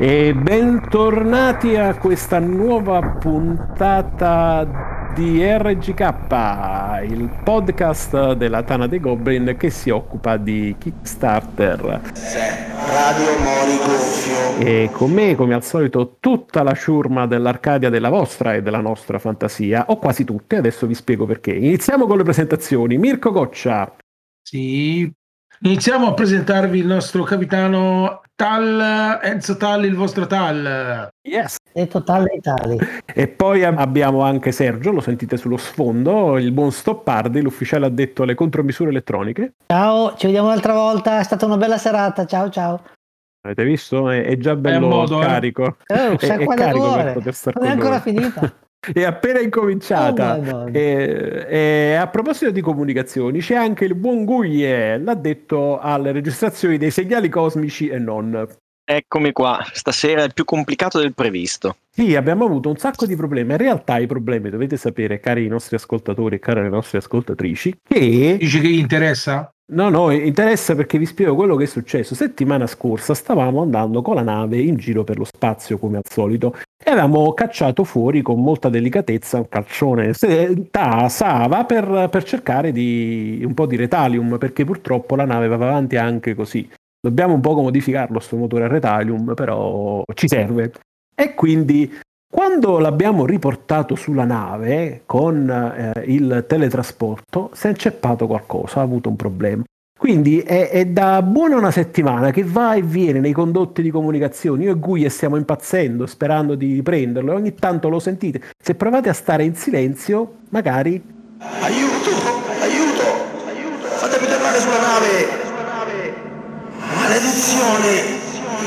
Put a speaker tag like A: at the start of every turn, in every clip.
A: E bentornati a questa nuova puntata di RGK, il podcast della Tana dei Goblin che si occupa di Kickstarter.
B: Radio Mori Gonfio.
A: E con me, come al solito, tutta la ciurma dell'Arcadia della vostra e della nostra fantasia, o quasi tutte, adesso vi spiego perché. Iniziamo con le presentazioni. Mirko Goccia.
C: Sì, iniziamo a presentarvi il nostro capitano Tal, Enzo Tal, il vostro Tal.
A: Yes.
D: Detto tale Italia.
A: E poi ab- abbiamo anche Sergio, lo sentite sullo sfondo, il buon Stoppardi, l'ufficiale addetto alle contromisure elettroniche.
D: Ciao, ci vediamo un'altra volta. È stata una bella serata. Ciao, ciao.
A: Avete visto? È, è già bello
C: modo, eh.
A: carico.
D: Oh,
A: È, è carico per poter star
D: Non è ancora
A: noi.
D: finita.
A: È appena incominciata.
D: Oh,
A: e, e a proposito di comunicazioni, c'è anche il buon Guglie, l'addetto alle registrazioni dei segnali cosmici e non.
E: Eccomi qua, stasera è più complicato del previsto.
A: Sì, abbiamo avuto un sacco di problemi. In realtà i problemi dovete sapere, cari i nostri ascoltatori e care le nostre ascoltatrici, che
C: Dici che gli interessa?
A: No, no, interessa perché vi spiego quello che è successo. Settimana scorsa stavamo andando con la nave in giro per lo spazio come al solito e avevamo cacciato fuori con molta delicatezza un calcione se- ta- Sava per, per cercare di un po' di retalium perché purtroppo la nave va avanti anche così. Dobbiamo un po' modificarlo sto motore a retalium, però ci serve. E quindi quando l'abbiamo riportato sulla nave con eh, il teletrasporto, si è inceppato qualcosa, ha avuto un problema. Quindi è, è da buona una settimana che va e viene nei condotti di comunicazione. Io e Guglia stiamo impazzendo, sperando di riprenderlo. e Ogni tanto lo sentite. Se provate a stare in silenzio, magari.
B: Aiuto, aiuto, aiuto. Fatemi tornare sulla nave. Maledizione.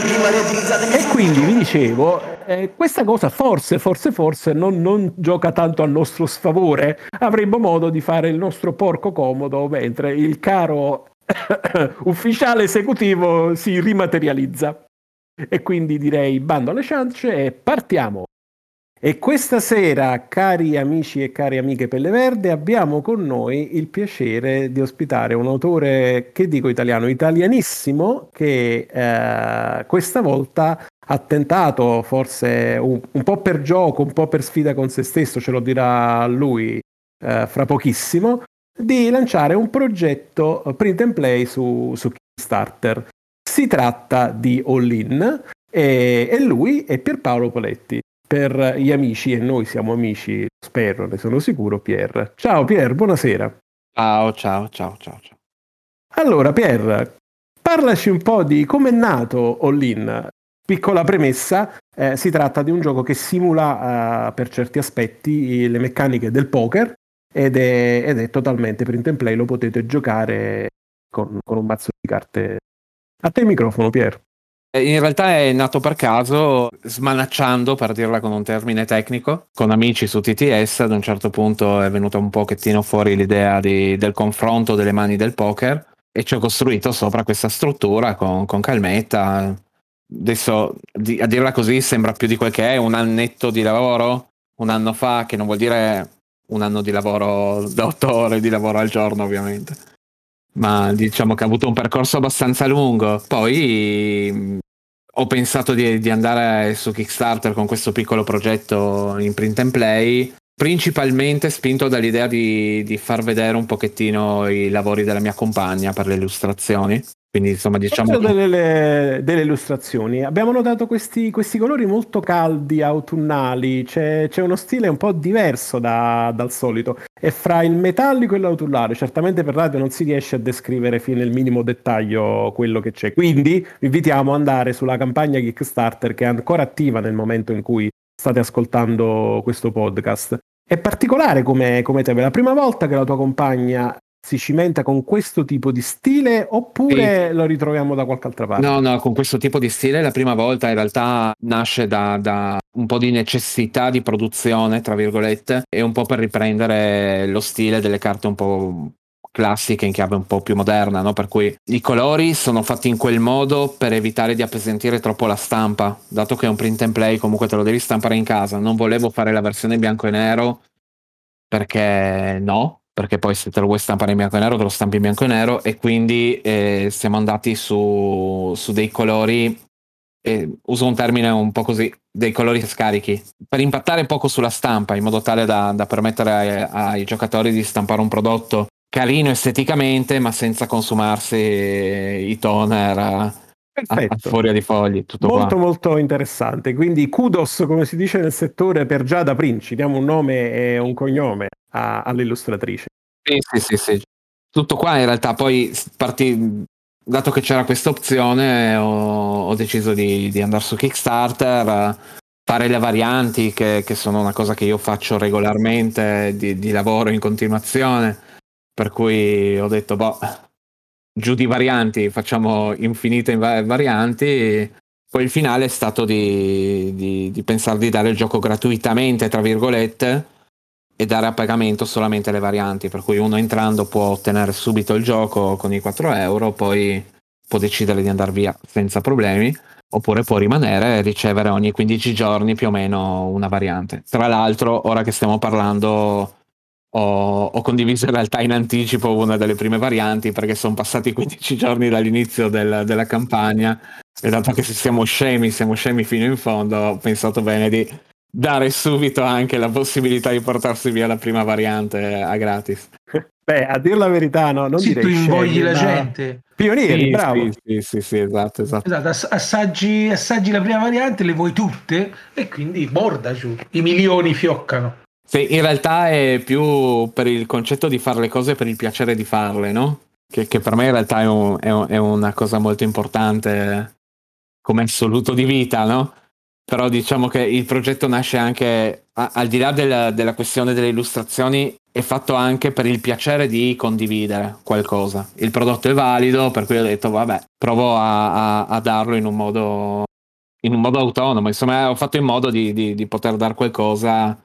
A: E quindi vi dicevo, eh, questa cosa forse, forse, forse non, non gioca tanto a nostro sfavore. Avremmo modo di fare il nostro porco comodo mentre il caro ufficiale esecutivo si rimaterializza. E quindi direi bando alle ciance e partiamo. E questa sera, cari amici e cari amiche Pelle Verde, abbiamo con noi il piacere di ospitare un autore, che dico italiano, italianissimo, che eh, questa volta ha tentato, forse un, un po' per gioco, un po' per sfida con se stesso, ce lo dirà lui eh, fra pochissimo, di lanciare un progetto print and play su, su Kickstarter. Si tratta di All In e, e lui è Pierpaolo Poletti. Per gli amici, e noi siamo amici, spero, ne sono sicuro, Pier. Ciao Pier, buonasera.
F: Ciao, ciao, ciao, ciao, ciao.
A: Allora, Pier, parlaci un po' di come è nato All In. Piccola premessa, eh, si tratta di un gioco che simula eh, per certi aspetti le meccaniche del poker ed è, ed è totalmente print and play, lo potete giocare con, con un mazzo di carte. A te il microfono, Pier.
F: Eh, In realtà è nato per caso, smanacciando, per dirla con un termine tecnico, con amici su TTS, ad un certo punto è venuta un pochettino fuori l'idea di- del confronto delle mani del poker e ci ho costruito sopra questa struttura con, con calmetta. Adesso, di- a dirla così, sembra più di quel che è, un annetto di lavoro, un anno fa, che non vuol dire un anno di lavoro da otto ore di lavoro al giorno, ovviamente. Ma diciamo che ha avuto un percorso abbastanza lungo. Poi ho pensato di, di andare su Kickstarter con questo piccolo progetto in print and play, principalmente spinto dall'idea di, di far vedere un pochettino i lavori della mia compagna per le illustrazioni. Quindi insomma diciamo...
A: Faccio delle, delle illustrazioni. Abbiamo notato questi, questi colori molto caldi, autunnali. C'è, c'è uno stile un po' diverso da- dal solito. È fra il metallico e l'autunnale. Certamente per radio non si riesce a descrivere fino nel minimo dettaglio quello che c'è. Quindi vi invitiamo ad andare sulla campagna Kickstarter che è ancora attiva nel momento in cui state ascoltando questo podcast. È particolare come, come tema. È la prima volta che la tua compagna si cimenta con questo tipo di stile oppure lo ritroviamo da qualche altra parte?
F: No, no, con questo tipo di stile la prima volta in realtà nasce da, da un po' di necessità di produzione, tra virgolette, e un po' per riprendere lo stile delle carte un po' classiche in chiave un po' più moderna, no? Per cui i colori sono fatti in quel modo per evitare di appesantire troppo la stampa, dato che è un print and play, comunque te lo devi stampare in casa. Non volevo fare la versione bianco e nero perché no, perché poi se te lo vuoi stampare in bianco e nero te lo stampi in bianco e nero e quindi eh, siamo andati su, su dei colori e uso un termine un po' così, dei colori scarichi, per impattare poco sulla stampa, in modo tale da, da permettere ai, ai giocatori di stampare un prodotto carino esteticamente, ma senza consumarsi i toner a, a, a furia di fogli. Tutto
A: molto
F: qua.
A: molto interessante. Quindi kudos, come si dice nel settore, per Giada Princi. Diamo un nome e un cognome a, all'illustratrice.
F: Sì, sì, sì, sì. Tutto qua in realtà poi partì, dato che c'era questa opzione, ho, ho deciso di, di, andare su Kickstarter, fare le varianti, che, che, sono una cosa che io faccio regolarmente, di, di lavoro in continuazione per cui ho detto, boh, giù di varianti, facciamo infinite varianti. Poi il finale è stato di, di, di pensare di dare il gioco gratuitamente, tra virgolette, e dare a pagamento solamente le varianti, per cui uno entrando può ottenere subito il gioco con i 4 euro, poi può decidere di andare via senza problemi, oppure può rimanere e ricevere ogni 15 giorni più o meno una variante. Tra l'altro, ora che stiamo parlando ho, ho, condiviso in realtà in anticipo una delle prime varianti perché sono passati 15 giorni dall'inizio del, della campagna e dato che siamo scemi, siamo scemi fino in fondo, ho pensato bene di dare subito anche la possibilità di portarsi via la prima variante a gratis.
A: Beh, a dir la verità, no, non
C: sì,
A: direi
C: tu invogli
A: scemi,
C: la
A: ma-
C: gente.
A: Pionieri,
F: Sì,
A: bravo.
F: Sì, sì, sì, sì, esatto, esatto.
C: Esatto, ass- assaggi, assaggi la prima variante, le vuoi tutte e quindi borda giù. I milioni fioccano.
F: Sì, in realtà è più per il concetto di fare le cose per il piacere di farle, no? Che, che per me in realtà è, un- è un- è una cosa molto importante come assoluto di vita, no? Però diciamo che il progetto nasce anche, a- al di là della, della questione delle illustrazioni, è fatto anche per il piacere di condividere qualcosa. Il prodotto è valido, per cui ho detto, vabbè, provo a, a- a darlo in un modo, in un modo autonomo. Insomma, ho fatto in modo di, di- di poter dare qualcosa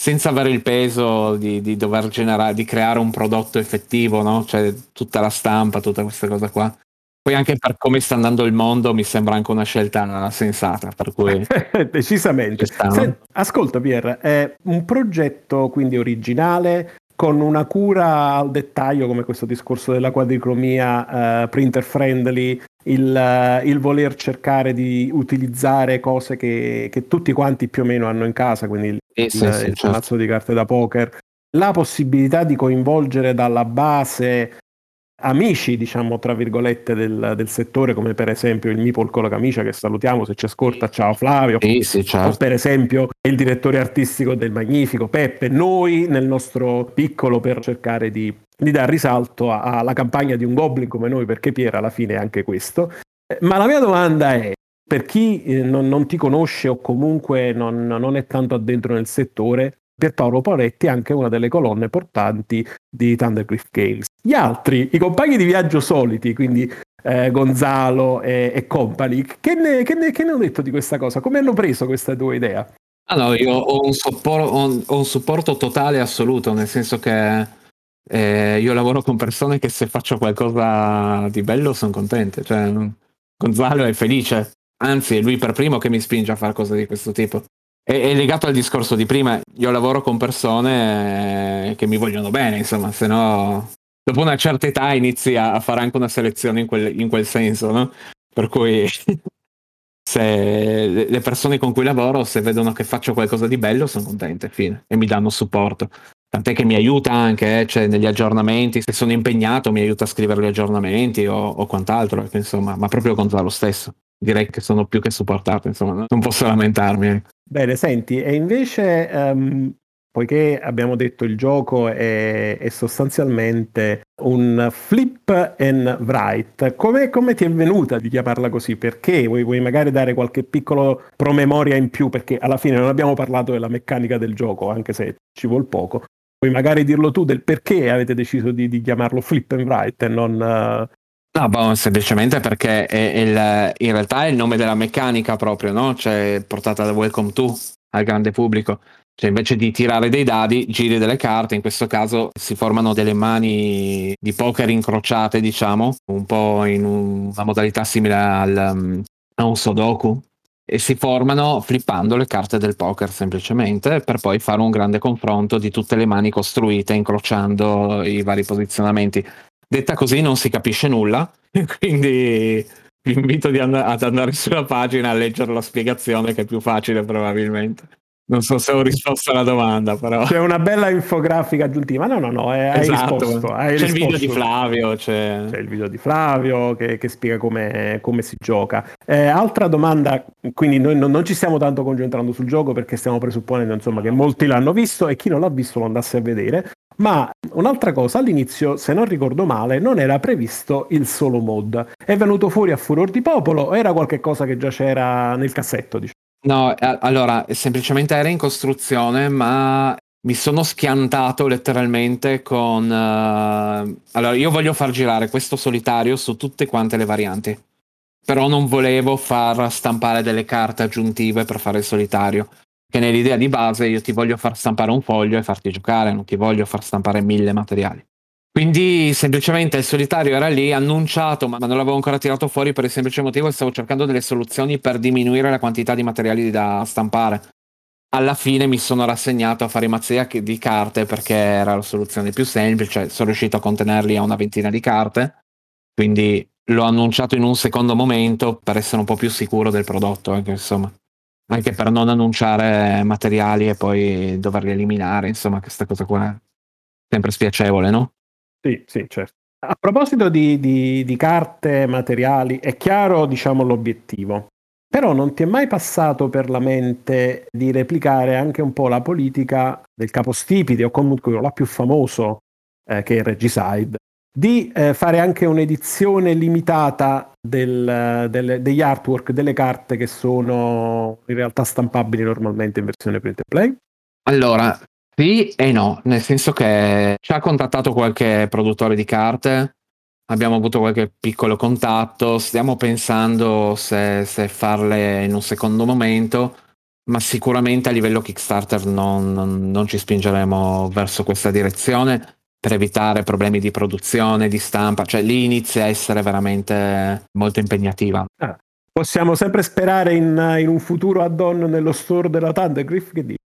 F: senza avere il peso di, di dover generare, di creare un prodotto effettivo, no? Cioè tutta la stampa, tutta questa cosa qua. Poi anche per come sta andando il mondo mi sembra anche una scelta sensata, per cui
A: Decisamente. Sen- ascolta Pier, è un progetto quindi originale con una cura al dettaglio come questo discorso della quadricromia eh, printer friendly, il, eh, il voler cercare di utilizzare cose che, che tutti quanti più o meno hanno in casa, quindi il,
F: Sì,
A: il,
F: sì,
A: il
F: certo.
A: palazzo di carte da poker, la possibilità di coinvolgere dalla base amici, diciamo, tra virgolette, del, del settore, come per esempio il Mipol con la camicia che salutiamo se ci ascolta, ciao Flavio,
F: sì, sì,
A: o
F: certo.
A: per esempio il direttore artistico del Magnifico Peppe, noi nel nostro piccolo per cercare di, di dar risalto alla campagna di un Goblin come noi, perché Piera alla fine è anche questo. Eh, Ma la mia domanda è, per chi eh, non, non ti conosce o comunque non, non è tanto addentro nel settore, Pierpaolo Pauletti è anche una delle colonne portanti di Thundercliff Games. Gli altri, i compagni di viaggio soliti, quindi eh, Gonzalo e, e company, che ne, che, ne, che ne hanno detto di questa cosa? Come hanno preso questa tua idea?
F: No, io ho un, soppor- ho un- ho un supporto totale e assoluto, nel senso che eh, io lavoro con persone che se faccio qualcosa di bello sono contente. Cioè, Gonzalo è felice, anzi è lui per primo che mi spinge a fare cose di questo tipo. È, è legato al discorso di prima, io lavoro con persone eh, che mi vogliono bene, insomma, se no dopo una certa età inizi a, a fare anche una selezione in quel, in quel senso, no? Per cui se le persone con cui lavoro, se vedono che faccio qualcosa di bello, sono contente, fine, e mi danno supporto. Tant'è che mi aiuta anche, eh, cioè negli aggiornamenti, se sono impegnato mi aiuta a scrivere gli aggiornamenti o, o quant'altro, ecco, insomma, ma proprio Gonzalo stesso. Direi che sono più che supportato, insomma, no? non posso lamentarmi. ecco.
A: Bene, senti, e invece, ehm, poiché abbiamo detto il gioco è, è sostanzialmente un flip and write, come, come ti è venuta di chiamarla così? Perché? Vuoi, vuoi magari dare qualche piccolo promemoria in più? Perché alla fine non abbiamo parlato della meccanica del gioco, anche se ci vuol poco. Puoi magari dirlo tu del perché avete deciso di, di chiamarlo flip and write e non... eh,
F: No, boh, semplicemente perché è, è il- in realtà è il nome della meccanica proprio, no? Cioè, portata da Welcome to al grande pubblico. Cioè, invece di tirare dei dadi, giri delle carte, in questo caso si formano delle mani di poker incrociate, diciamo, un po' in un- una modalità simile al, um, a un Sudoku. E si formano flippando le carte del poker semplicemente per poi fare un grande confronto di tutte le mani costruite incrociando i vari posizionamenti. Detta così non si capisce nulla, quindi vi invito and- ad andare sulla pagina a leggere la spiegazione che è più facile probabilmente. Non so se ho risposto alla domanda, però.
A: C'è una bella infografica aggiuntiva. No, no, no, eh, hai
F: Esatto.
A: risposto. hai
F: C'è il video
A: risposto.
F: di Flavio, c'è...
A: C'è il video di Flavio che, che spiega come, come si gioca. Eh, altra domanda, quindi noi non, non ci stiamo tanto concentrando sul gioco perché stiamo presupponendo insomma, che molti l'hanno visto e chi non l'ha visto lo andasse a vedere. Ma un'altra cosa, all'inizio, se non ricordo male, non era previsto il solo mod. È venuto fuori a furor di popolo o era qualcosa che già c'era nel cassetto? Diciamo?
F: No, eh, allora, semplicemente era in costruzione, ma mi sono schiantato letteralmente con... eh, Allora, io voglio far girare questo solitario su tutte quante le varianti, però non volevo far stampare delle carte aggiuntive per fare il solitario, che nell'idea di base io ti voglio far stampare un foglio e farti giocare, non ti voglio far stampare mille materiali. Quindi semplicemente il solitario era lì annunciato, ma non l'avevo ancora tirato fuori per il semplice motivo che stavo cercando delle soluzioni per diminuire la quantità di materiali da stampare. Alla fine mi sono rassegnato a fare i mazzi a- di carte perché era la soluzione più semplice, sono riuscito a contenerli a una ventina di carte, quindi l'ho annunciato in un secondo momento per essere un po' più sicuro del prodotto, anche, insomma. Anche per non annunciare materiali e poi doverli eliminare, insomma, questa cosa qua è sempre spiacevole, no?
A: Sì, sì, certo. A proposito di, di- di carte, materiali, è chiaro, diciamo, l'obiettivo. Però non ti è mai passato per la mente di replicare anche un po' la politica del capostipite o comunque quello più famoso eh, che è il Regicide, di eh, fare anche un'edizione limitata del- delle- degli artwork, delle carte che sono in realtà stampabili normalmente in versione print and play?
F: Allora, sì e no, nel senso che ci ha contattato qualche produttore di carte, abbiamo avuto qualche piccolo contatto, stiamo pensando se, se farle in un secondo momento, ma sicuramente a livello Kickstarter non, non- non ci spingeremo verso questa direzione per evitare problemi di produzione, di stampa, cioè lì inizia a essere veramente molto impegnativa.
A: Possiamo sempre sperare in, in un futuro add-on nello store della Thundergriff? Che dici?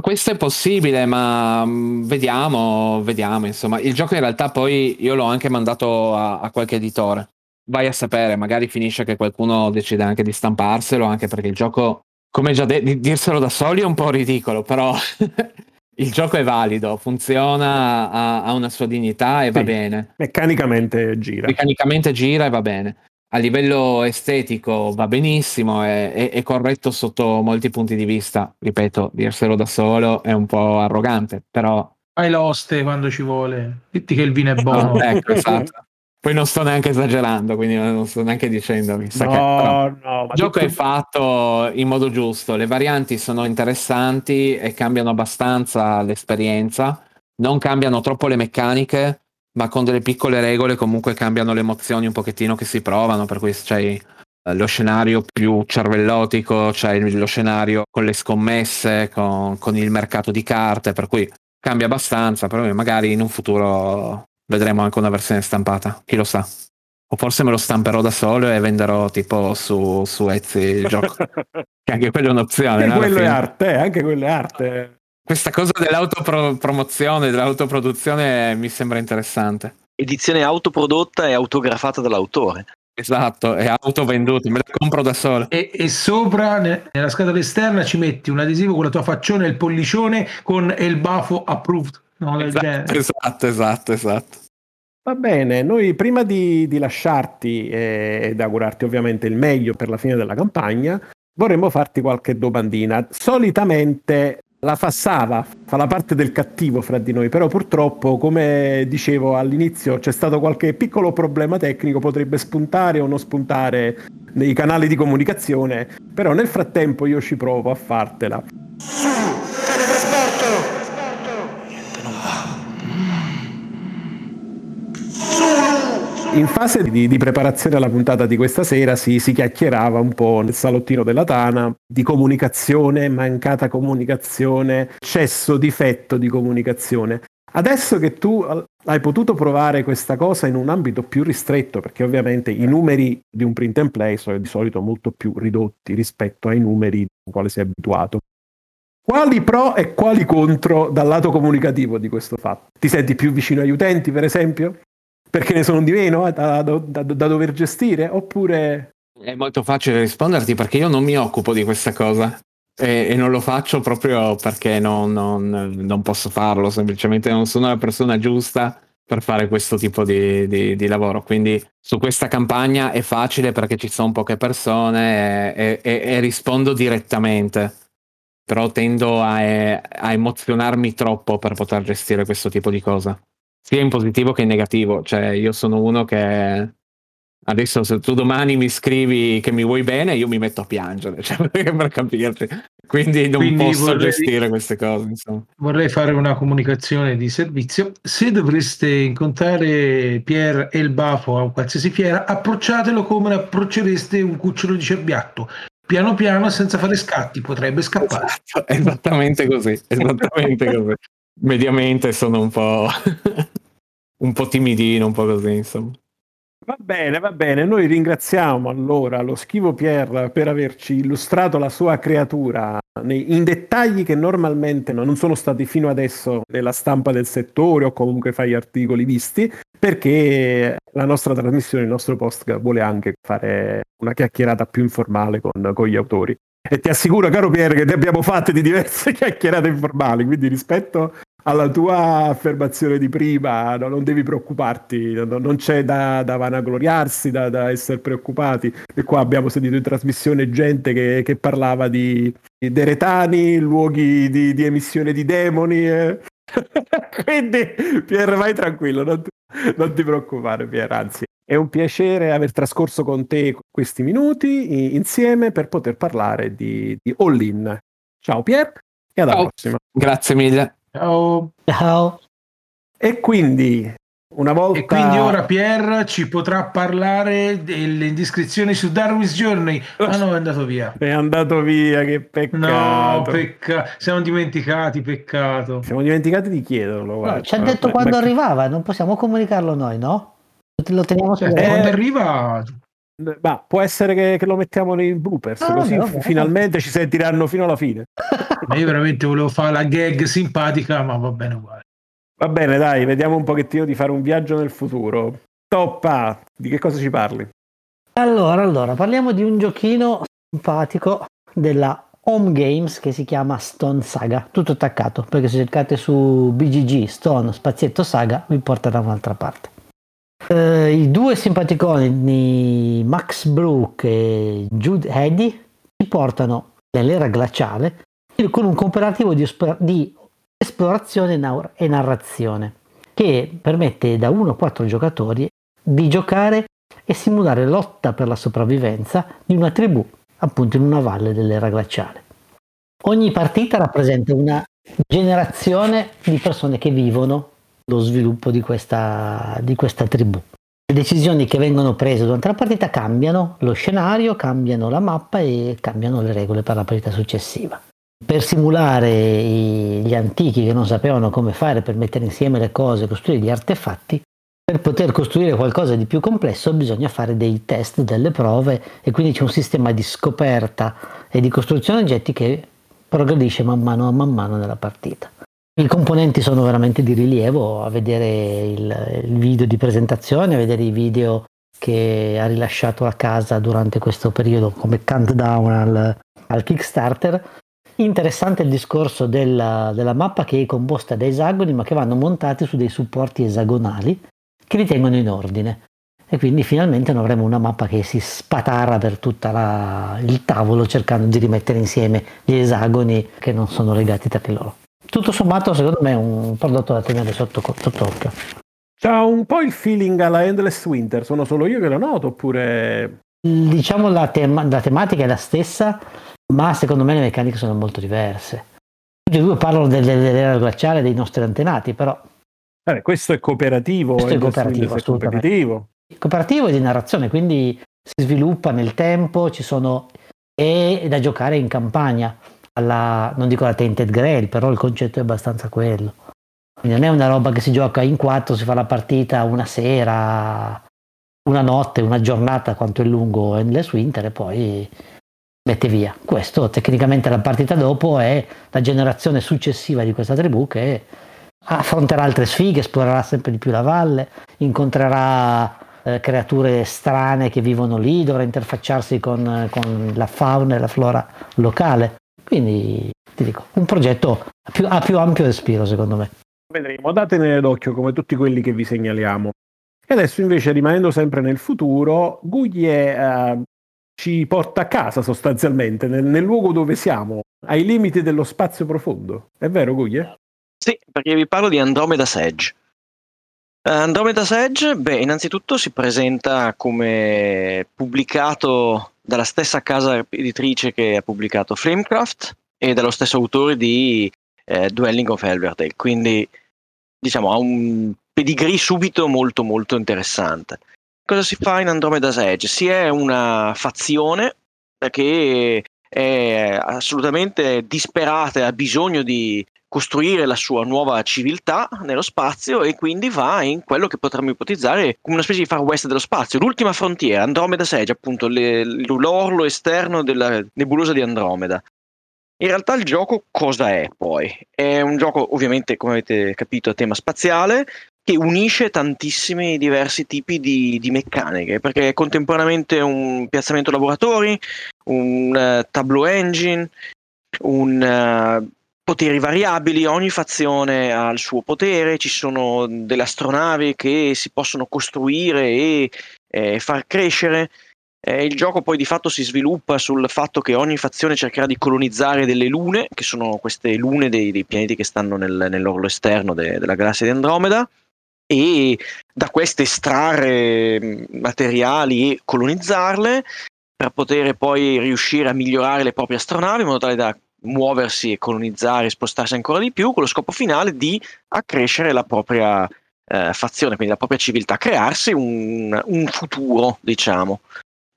F: Questo è possibile, ma mm, vediamo, vediamo. Insomma, il gioco in realtà poi io l'ho anche mandato a, a qualche editore. Vai a sapere, magari finisce che qualcuno decide anche di stamparselo, anche perché il gioco, come già detto, dirselo da soli è un po' ridicolo, però il gioco è valido, funziona, ha, ha una sua dignità e va
A: Sì.
F: bene.
A: Meccanicamente gira.
F: Meccanicamente gira e va bene. A livello estetico va benissimo, è, è- è corretto sotto molti punti di vista. Ripeto, dirselo da solo è un po' arrogante, però
C: Fai l'oste quando ci vuole. Ditti che il vino è buono.
F: no, ecco, esatto. Poi non sto neanche esagerando, quindi non sto neanche dicendo chissà che- però-
A: No, no, ma
F: il gioco
A: tutto-
F: è fatto in modo giusto, le varianti sono interessanti e cambiano abbastanza l'esperienza, non cambiano troppo le meccaniche, ma con delle piccole regole comunque cambiano le emozioni un pochettino che si provano, per cui c'è eh, lo scenario più cervellotico, c'è il- lo scenario con le scommesse, con, con il mercato di carte, per cui cambia abbastanza, però magari in un futuro vedremo anche una versione stampata, chi lo sa. O forse me lo stamperò da solo e venderò tipo su, su Etsy il gioco. che anche quella è un'opzione.
A: Anche
F: no,
A: quello è arte, anche quello è arte.
F: Questa cosa dell'autopromozione, dell'autoproduzione mi sembra interessante.
E: Edizione autoprodotta e autografata dall'autore.
F: Esatto, è autovenduto, me la compro da solo.
C: E, e sopra ne- nella scatola esterna ci metti un adesivo con la tua faccione e il pollicione con il bafo approved. No,
F: Esatto, esatto, esatto, esatto.
A: Va bene, noi prima di, di lasciarti eh, ed augurarti ovviamente il meglio per la fine della campagna, vorremmo farti qualche domandina. Solitamente la fa Sava, fa la parte del cattivo fra di noi, però purtroppo, come dicevo all'inizio, c'è stato qualche piccolo problema tecnico, potrebbe spuntare o non spuntare nei canali di comunicazione, però nel frattempo io ci provo a fartela. In fase di, di preparazione alla puntata di questa sera si, si chiacchierava un po' nel salottino della Tana di comunicazione, mancata comunicazione, eccesso, difetto di comunicazione. Adesso che tu hai potuto provare questa cosa in un ambito più ristretto, perché ovviamente i numeri di un print and play sono di solito molto più ridotti rispetto ai numeri ai quali sei abituato. Quali pro e quali contro dal lato comunicativo di questo fatto? Ti senti più vicino agli utenti, per esempio? Perché ne sono di meno eh, da, da- da- da dover gestire? Oppure
F: È molto facile risponderti perché io non mi occupo di questa cosa e, e non lo faccio proprio perché non, non- non posso farlo, semplicemente non sono la persona giusta per fare questo tipo di, di- di lavoro. Quindi su questa campagna è facile perché ci sono poche persone e, e- e rispondo direttamente, però tendo a, a emozionarmi troppo per poter gestire questo tipo di cosa, sia in positivo che in negativo. Cioè io sono uno che Adesso se tu domani mi scrivi che mi vuoi bene, io mi metto a piangere, cioè, per capirti. Quindi non
C: Quindi
F: posso
C: vorrei-
F: gestire queste cose, insomma.
C: Vorrei fare una comunicazione di servizio. Se dovreste incontrare Pier e il Bafo a qualsiasi fiera, approcciatelo come approccereste un cucciolo di cerbiatto. Piano piano, senza fare scatti, potrebbe scappare.
F: Esatto, esattamente così, esattamente così. Mediamente sono un po', un po' timidino, un po' così, insomma.
A: Va bene, va bene. Noi ringraziamo allora lo schivo Pier per averci illustrato la sua creatura in dettagli che normalmente no- non sono stati fino adesso nella stampa del settore o comunque fra gli articoli visti, perché la nostra trasmissione, il nostro post vuole anche fare una chiacchierata più informale con, con gli autori. E ti assicuro, caro Pier, che ne abbiamo fatte di diverse chiacchierate informali, quindi rispetto alla tua affermazione di prima, no, non devi preoccuparti, no- non c'è da, da vanagloriarsi, da, da essere preoccupati. E qua abbiamo sentito in trasmissione gente che, che parlava di, di deretani, luoghi di, di emissione di demoni. eh. Quindi, Pier, vai tranquillo, non ti, non ti preoccupare, Pier, anzi. È un piacere aver trascorso con te questi minuti insieme per poter parlare di, di All In. Ciao Pier e alla
F: Ciao.
A: prossima.
F: Grazie mille.
C: Ciao.
D: Ciao.
A: E quindi, una volta...
C: E quindi ora Pier ci potrà parlare delle indiscrezioni su Darwin's Journey. Ah no, è andato via.
A: È andato via, che
C: No,
A: peccato.
C: peccato. Siamo dimenticati, peccato.
A: Siamo dimenticati di chiederlo.
D: No, ci ha detto quando
A: beh,
D: arrivava, non possiamo comunicarlo noi, no? Lo teniamo
C: Cioè,
D: segreto.
C: quando
A: Eh,
C: arriva
A: Ma può essere che, che lo mettiamo nei bloopers,
D: Ah,
A: così
D: vabbè, vabbè.
A: finalmente ci sentiranno fino alla fine.
C: Ma io veramente volevo fare la gag simpatica, ma va bene uguale.
A: Va bene, dai, vediamo un pochettino di fare un viaggio nel futuro. Toppa, di che cosa ci parli?
D: Allora, allora, parliamo di un giochino simpatico della Home Games che si chiama Stone Saga, tutto attaccato, perché se cercate su BGG Stone Spazietto Saga vi porta da un'altra parte. Eh, I due simpaticoni Max Brook e Jude Eddy ci portano nell'era glaciale con un cooperativo di, di esplorazione e narrazione che permette da 1 a 4 giocatori di giocare e simulare lotta per la sopravvivenza di una tribù appunto in una valle dell'era glaciale. Ogni partita rappresenta una generazione di persone che vivono lo sviluppo di questa, di questa tribù. Le decisioni che vengono prese durante la partita cambiano lo scenario, cambiano la mappa e cambiano le regole per la partita successiva. Per simulare gli antichi che non sapevano come fare per mettere insieme le cose, costruire gli artefatti, per poter costruire qualcosa di più complesso bisogna fare dei test, delle prove e quindi c'è un sistema di scoperta e di costruzione oggetti che progredisce man mano, man mano nella partita. I componenti sono veramente di rilievo, a vedere il, il video di presentazione, a vedere i video che ha rilasciato a casa durante questo periodo come countdown al, al Kickstarter. Interessante il discorso della, della mappa che è composta da esagoni ma che vanno montati su dei supporti esagonali che li tengono in ordine e quindi finalmente non avremo una mappa che si spatarra per tutto il tavolo cercando di rimettere insieme gli esagoni che non sono legati tra di loro. Tutto sommato secondo me è un prodotto da tenere sotto, sotto occhio.
A: C'ha un po' il feeling alla Endless Winter, sono solo io che lo noto oppure...
D: Diciamo la, tema- la tematica è la stessa, ma secondo me le meccaniche sono molto diverse. Tutti e due parlano del- del- dell'era glaciale dei nostri antenati, però
A: Vabbè, questo è cooperativo,
D: Questo è cooperativo,
A: è competitivo.
D: cooperativo e di narrazione, quindi si sviluppa nel tempo, ci sono è da giocare in campagna, alla, non dico la Tainted Grail, però il concetto è abbastanza quello. Quindi non è una roba che si gioca in quattro, si fa la partita una sera, una notte, una giornata, quanto è lungo Endless Winter e poi mette via. Questo tecnicamente la partita dopo è la generazione successiva di questa tribù che affronterà altre sfighe, esplorerà sempre di più la valle, incontrerà eh, creature strane che vivono lì, dovrà interfacciarsi con, con, la fauna e la flora locale. Quindi ti dico, un progetto a più, a più ampio respiro secondo me.
A: Vedremo, datene d'occhio come tutti quelli che vi segnaliamo. E adesso invece rimanendo sempre nel futuro, Guglie eh, ci porta a casa sostanzialmente, nel, nel, luogo dove siamo, ai limiti dello spazio profondo. È vero Guglie?
E: Sì, perché vi parlo di Andromeda Sedge. Uh, Andromeda Sedge, beh, innanzitutto si presenta come pubblicato dalla stessa casa editrice che ha pubblicato Flamecraft e dallo stesso autore di eh, Dwelling of Elverdale, quindi diciamo ha un pedigree subito molto molto interessante. Cosa si fa in Andromeda Sedge? Si è una fazione che è assolutamente disperata e ha bisogno di costruire la sua nuova civiltà nello spazio e quindi va in quello che potremmo ipotizzare come una specie di far west dello spazio, l'ultima frontiera, Andromeda Sedge, appunto le, l'orlo esterno della nebulosa di Andromeda. In realtà il gioco cosa è poi? È un gioco ovviamente, come avete capito, a tema spaziale, che unisce tantissimi diversi tipi di, di meccaniche, perché è contemporaneamente un piazzamento lavoratori, un uh, tableau engine, un uh, poteri variabili, ogni fazione ha il suo potere, ci sono delle astronavi che si possono costruire e eh, far crescere. Eh, il gioco poi di fatto si sviluppa sul fatto che ogni fazione cercherà di colonizzare delle lune, che sono queste lune dei, dei pianeti che stanno nel, nell'orlo esterno de, della galassia di Andromeda, e da queste estrarre mm, materiali e colonizzarle per poter poi riuscire a migliorare le proprie astronavi in modo tale da muoversi e colonizzare e spostarsi ancora di più con lo scopo finale di accrescere la propria eh, fazione, quindi la propria civiltà, crearsi un, un futuro, diciamo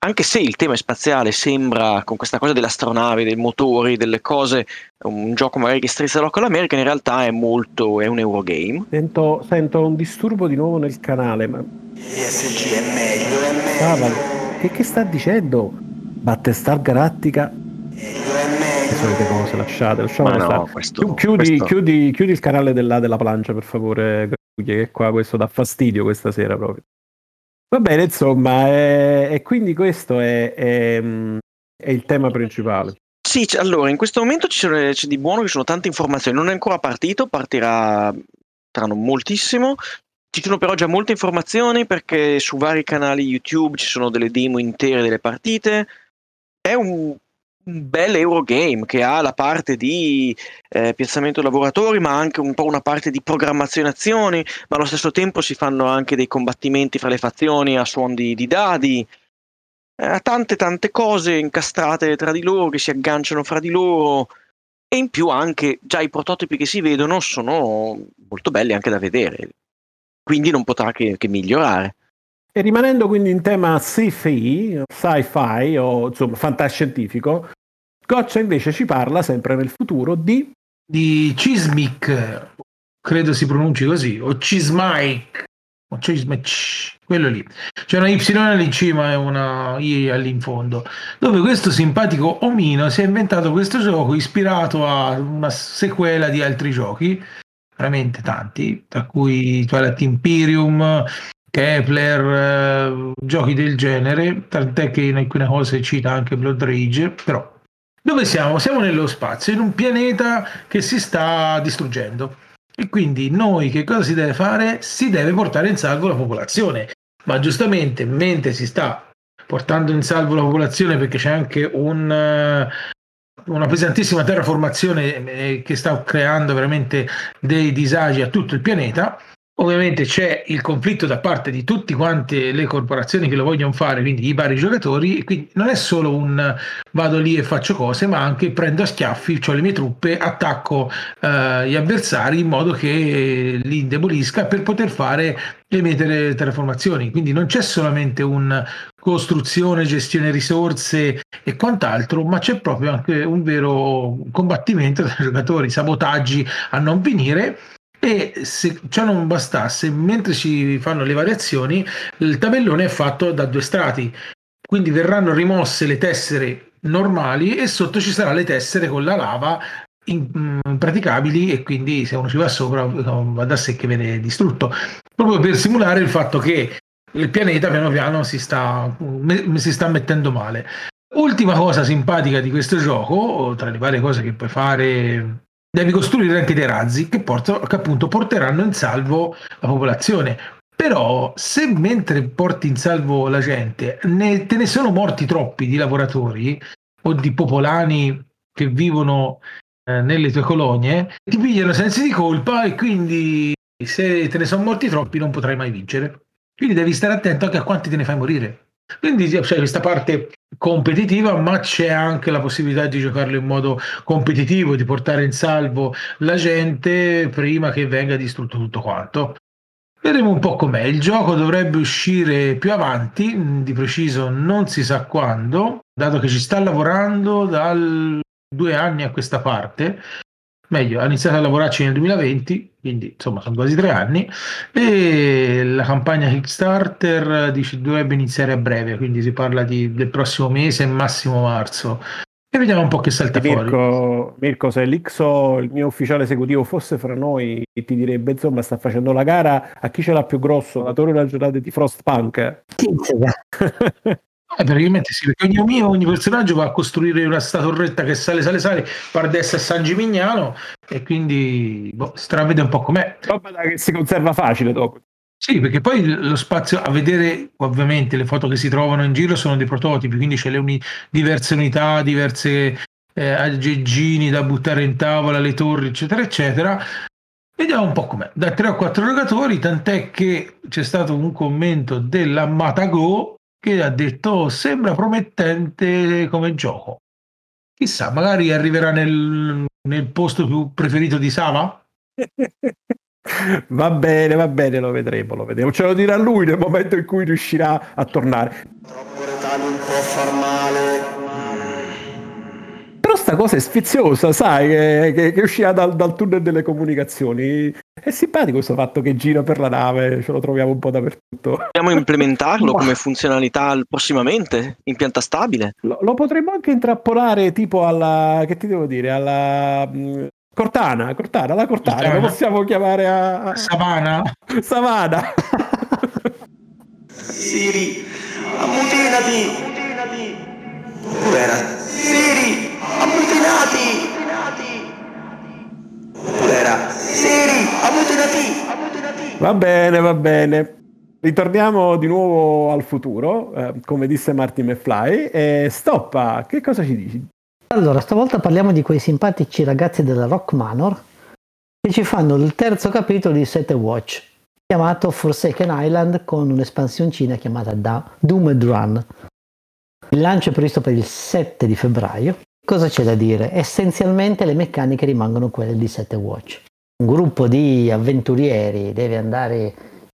E: anche se il tema spaziale, sembra con questa cosa dell'astronave, dei motori, delle cose, un gioco magari che strizza l'occhio all'America, in realtà è molto, è un Eurogame.
A: Sento, sento un disturbo di nuovo nel canale, ma...
B: ESG è meglio, è meglio.
A: Ah, ma che, che sta dicendo? Battestar Galattica?
B: Meglio, è meglio.
A: Solite cose, lasciate, lasciamo
E: no, questo,
A: chiudi,
E: questo...
A: Chiudi, chiudi, il canale della, della plancia, per favore, che qua questo dà fastidio questa sera proprio. Va bene, insomma, e, e quindi questo è, è, è, il tema principale.
E: Sì, allora, in questo momento c'è, c'è di buono che ci sono tante informazioni, non è ancora partito, partirà tra non moltissimo. Ci sono però già molte informazioni perché su vari canali YouTube ci sono delle demo intere delle partite. È un un bel Eurogame che ha la parte di eh, piazzamento lavoratori, ma anche un po' una parte di programmazione azioni, ma allo stesso tempo si fanno anche dei combattimenti fra le fazioni a suon di, di dadi. Eh, tante tante cose incastrate tra di loro che si agganciano fra di loro e in più anche già i prototipi che si vedono sono molto belli anche da vedere, quindi non potrà che, che migliorare.
A: E rimanendo quindi in tema sci-fi, sci-fi o insomma fantascientifico, Goccia invece ci parla sempre nel futuro di...
C: Di Cismic, credo si pronunci così, o Cismike, o Cismic, quello lì. C'è una Y in cima e una I all'infondo, dove questo simpatico omino si è inventato questo gioco ispirato a una sequela di altri giochi, veramente tanti, tra cui Twilight Imperium, Kepler, eh, giochi del genere, tant'è che in alcune cose cita anche Blood Rage, però dove siamo? Siamo nello spazio, in un pianeta che si sta distruggendo. E quindi noi che cosa si deve fare? Si deve portare in salvo la popolazione. Ma giustamente, mentre si sta portando in salvo la popolazione, perché c'è anche un, eh, una pesantissima terraformazione eh, che sta creando veramente dei disagi a tutto il pianeta, Ovviamente c'è il conflitto da parte di tutte quante le corporazioni che lo vogliono fare, quindi i vari giocatori, e quindi non è solo un vado lì e faccio cose, ma anche prendo a schiaffi, ho le mie truppe, attacco eh, gli avversari in modo che li indebolisca per poter fare le mie tele- terraformazioni. Quindi non c'è solamente un costruzione, gestione risorse e quant'altro, ma c'è proprio anche un vero combattimento tra i giocatori, sabotaggi a non finire e se ciò non bastasse, mentre si fanno le variazioni, il tabellone è fatto da due strati, quindi verranno rimosse le tessere normali e sotto ci saranno le tessere con la lava impraticabili e quindi se uno ci va sopra no, va da sé che viene distrutto. Proprio per simulare il fatto che il pianeta piano piano si sta, si sta mettendo male. Ultima cosa simpatica di questo gioco, tra le varie cose che puoi fare, devi costruire anche dei razzi che, portano, che appunto porteranno in salvo la popolazione. Però se mentre porti in salvo la gente ne, te ne sono morti troppi di lavoratori o di popolani che vivono eh, nelle tue colonie, ti pigliano sensi di colpa e quindi se te ne sono morti troppi non potrai mai vincere. Quindi devi stare attento anche a quanti te ne fai morire. Quindi c'è questa parte competitiva, ma c'è anche la possibilità di giocarlo in modo competitivo, di portare in salvo la gente prima che venga distrutto tutto quanto. Vedremo un po' com'è. Il gioco dovrebbe uscire più avanti, di preciso non si sa quando, dato che ci sta lavorando dal due anni a questa parte. Meglio, ha iniziato a lavorarci nel 2020, quindi insomma sono quasi tre anni, e la campagna Kickstarter dice dovrebbe iniziare a breve, quindi si parla di, del prossimo mese, massimo marzo. E vediamo un po' che salta fuori.
A: Mirko, Mirko, se l'Ixo, il mio ufficiale esecutivo, fosse fra noi, ti direbbe insomma sta facendo la gara a chi ce l'ha più grosso, la torre regionale di Frostpunk.
C: Eh, praticamente sì, perché ogni mio, ogni personaggio va a costruire una sta torretta che sale, sale, sale, par d'essa a San Gimignano e quindi boh, si travede un po' com'è.
A: Roba che si conserva facile dopo.
C: Sì, perché poi lo spazio a vedere, ovviamente, le foto che si trovano in giro sono dei prototipi, quindi c'è le uni, diverse unità, diverse eh, aggeggini da buttare in tavola, le torri, eccetera, eccetera. Vediamo un po' com'è. Da 3 o 4 giocatori, tant'è che c'è stato un commento della Matago che ha detto sembra promettente come gioco. Chissà, magari arriverà nel, nel posto più preferito di Sava?
A: va bene, va bene, lo vedremo, lo vedremo. Ce lo dirà lui nel momento in cui riuscirà a tornare.
B: Troppo retali un po' far male.
A: Però sta cosa è sfiziosa, sai, che, che, che uscirà dal, dal, tunnel delle comunicazioni. È simpatico questo fatto che gira per la nave, ce lo troviamo un po' dappertutto.
E: Possiamo implementarlo come funzionalità prossimamente, in pianta stabile?
A: Lo, lo, potremmo anche intrappolare tipo alla, che ti devo dire, alla... Mh, Cortana, Cortana, la Cortana, Cortana. lo possiamo chiamare a...
C: Savana.
A: Savana.
B: Siri, ammutinati. Povera Siri, ammutinati. Povera Siri, ammutinati.
A: Va bene, va bene. Ritorniamo di nuovo al futuro, eh, come disse Marty McFly. E stoppa, che cosa ci dici?
D: Allora, stavolta parliamo di quei simpatici ragazzi della Rock Manor che ci fanno il terzo capitolo di Sete Watch, chiamato Forsaken Island con un'espansioncina chiamata da Doomed Run. Il lancio è previsto per il 7 di febbraio. Cosa c'è da dire? Essenzialmente le meccaniche rimangono quelle di 7 Watch. Un gruppo di avventurieri deve andare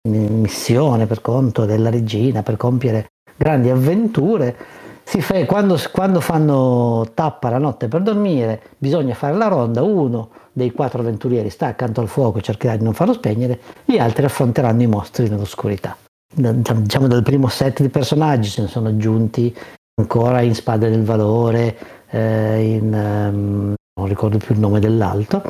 D: in missione per conto della regina per compiere grandi avventure. Fa, quando, quando fanno tappa la notte per dormire bisogna fare la ronda, uno dei quattro avventurieri sta accanto al fuoco e cercherà di non farlo spegnere, gli altri affronteranno i mostri nell'oscurità. Diciamo dal primo set di personaggi se ne sono aggiunti ancora in Spade del Valore, eh, in, um, non ricordo più il nome dell'altro,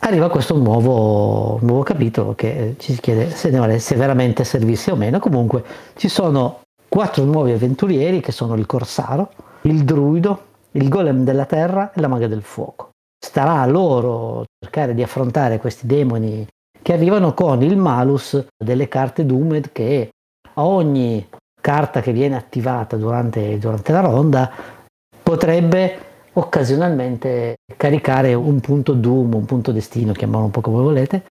D: arriva questo nuovo, nuovo capitolo che ci si chiede se, vale, se veramente servirsi o meno. Comunque ci sono quattro nuovi avventurieri che sono il Corsaro, il Druido, il Golem della Terra e la Maga del Fuoco. Starà a loro cercare di affrontare questi demoni che arrivano con il malus delle carte Doomed che a ogni carta che viene attivata durante, durante la ronda potrebbe occasionalmente caricare un punto Doom, un punto destino, chiamalo un po' come volete,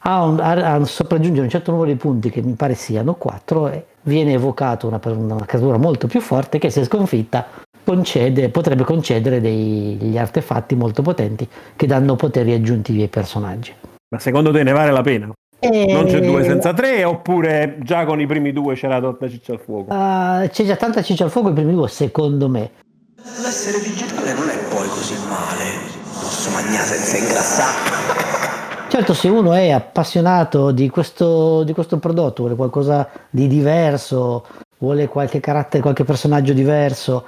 D: a, un, a, a sopraggiungere un certo numero di punti che mi pare siano 4 e viene evocato una, una creatura molto più forte che se sconfitta concede, potrebbe concedere degli artefatti molto potenti che danno poteri aggiuntivi ai personaggi.
A: Ma secondo te ne vale la pena? E... Non c'è due senza tre, oppure già con i primi due c'era tanta ciccia al fuoco?
D: Uh, c'è già tanta ciccia al fuoco i primi due, secondo me.
B: L'essere digitale non è poi così male. Posso mangiare senza ingrassare.
D: Certo, se uno è appassionato di questo, di questo prodotto, vuole qualcosa di diverso, vuole qualche carattere, qualche personaggio diverso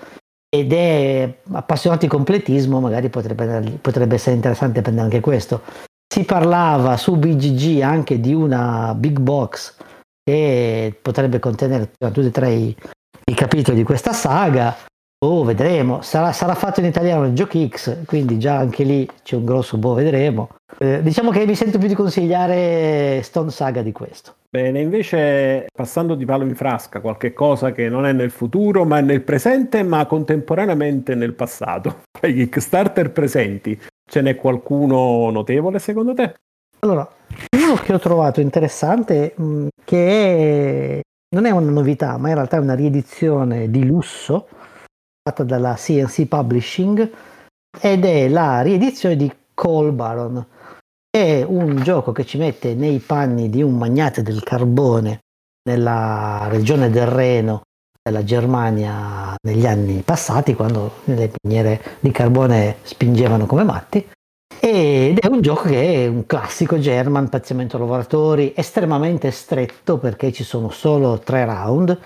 D: ed è appassionato di completismo, magari potrebbe, potrebbe essere interessante prendere anche questo. Si parlava su BGG anche di una big box che potrebbe contenere tutti e tre i, i capitoli di questa saga. Oh, vedremo. Sarà, sarà, fatto in italiano il Giochi X, quindi già anche lì c'è un grosso boh, vedremo. Eh, diciamo che mi sento più di consigliare Stone Saga di questo.
A: Bene, invece passando di palo in frasca, qualche cosa che non è nel futuro, ma è nel presente, ma contemporaneamente nel passato. Tra i Kickstarter presenti, ce n'è qualcuno notevole secondo te?
D: Allora, uno che ho trovato interessante, mh, che è, non è una novità, ma in realtà è una riedizione di lusso fatta dalla CNC Publishing ed è la riedizione di Call Baron è un gioco che ci mette nei panni di un magnate del carbone nella regione del Reno della Germania negli anni passati, quando le miniere di carbone spingevano come matti. Ed è un gioco che è un classico German, paziamento lavoratori, estremamente stretto perché ci sono solo tre round.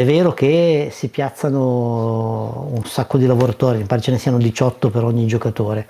D: È vero che si piazzano un sacco di lavoratori, mi pare ce ne siano 18 per ogni giocatore,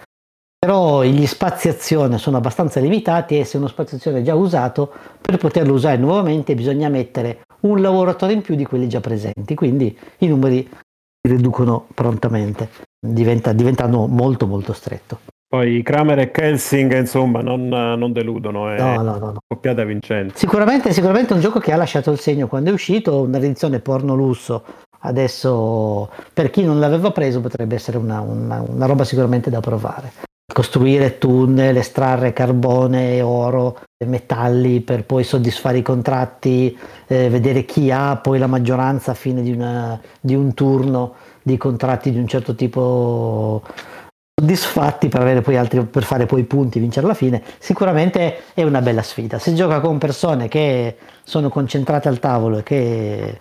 D: però gli spazi azione sono abbastanza limitati e se uno spazio azione è già usato, per poterlo usare nuovamente bisogna mettere un lavoratore in più di quelli già presenti, quindi i numeri si riducono prontamente, diventa, diventando molto molto stretto.
A: Poi Kramer e Kelsing, insomma, non, non deludono, è no, no, no, coppiata vincente.
D: Sicuramente, sicuramente è un gioco che ha lasciato il segno quando è uscito, una riedizione porno lusso. Adesso, per chi non l'aveva preso, potrebbe essere una, una, una roba sicuramente da provare costruire tunnel, estrarre carbone, oro, metalli per poi soddisfare i contratti, eh, vedere chi ha poi la maggioranza a fine di, una, di, un turno di contratti di un certo tipo soddisfatti per, altri, per fare poi punti, vincere alla fine, sicuramente è una bella sfida. Se gioca con persone che sono concentrate al tavolo e che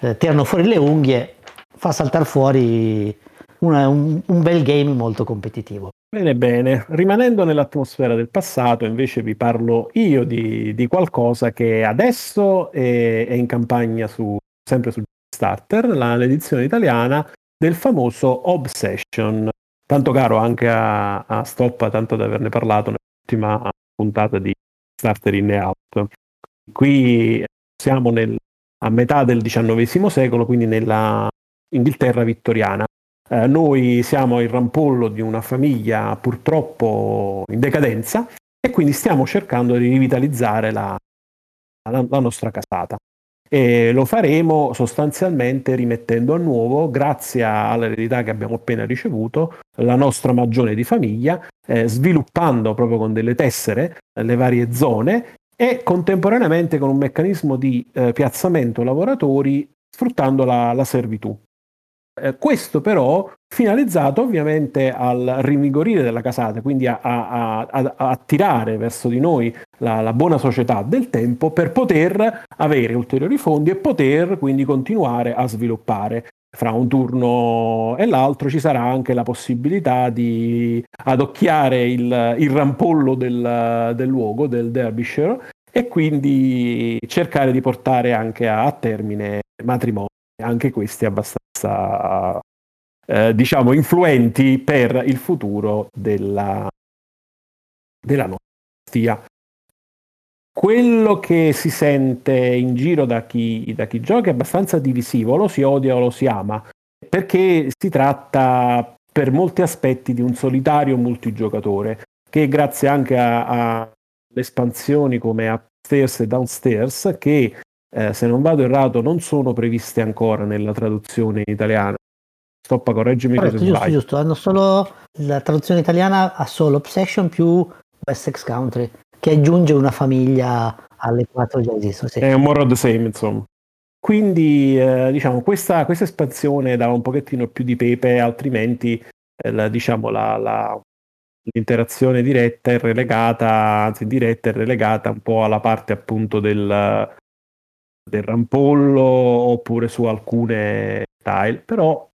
D: eh, tirano fuori le unghie, fa saltare fuori una, un, un bel game molto competitivo.
A: Bene, bene. Rimanendo nell'atmosfera del passato, invece vi parlo io di, di qualcosa che adesso è, è, in campagna su, sempre su Starter, la, l'edizione italiana del famoso Obsession, tanto caro anche a, a Stoppa, tanto da averne parlato nell'ultima puntata di Starter in e Out. Qui siamo nel, a metà del XIX secolo, quindi nella Inghilterra vittoriana. Eh, noi siamo il rampollo di una famiglia purtroppo in decadenza e quindi stiamo cercando di rivitalizzare la, la, la nostra casata. E lo faremo sostanzialmente rimettendo a nuovo, grazie all'eredità che abbiamo appena ricevuto, la nostra magione di famiglia, eh, sviluppando proprio con delle tessere eh, le varie zone e contemporaneamente con un meccanismo di eh, piazzamento lavoratori sfruttando la, la servitù. Eh, questo però finalizzato ovviamente al rinvigorire della casata, quindi a, a, a, a attirare verso di noi la, la, buona società del tempo per poter avere ulteriori fondi e poter quindi continuare a sviluppare. Fra un turno e l'altro ci sarà anche la possibilità di adocchiare il, il rampollo del, del luogo, del Derbyshire, e quindi cercare di portare anche a, termine matrimoni anche questi abbastanza eh, diciamo influenti per il futuro della, della nostra stia. Quello che si sente in giro da chi, da chi gioca è abbastanza divisivo, lo si odia o lo si ama, perché si tratta per molti aspetti di un solitario multigiocatore che grazie anche a, a espansioni come Upstairs e Downstairs che eh, se non vado errato, non sono previste ancora nella traduzione italiana. Stoppa, correggimi
D: Corretto,
A: se
D: giusto, giusto, hanno solo la traduzione italiana ha solo Obsession più Wessex Country, che aggiunge una famiglia alle quattro già esistono. Sì.
A: È un more of the same, insomma. Quindi, eh, diciamo, questa, questa, espansione dà un pochettino più di pepe, altrimenti, eh, la, diciamo, la, la, l'interazione diretta è relegata, anzi diretta è relegata un po' alla parte appunto del, del rampollo oppure su alcune tile, però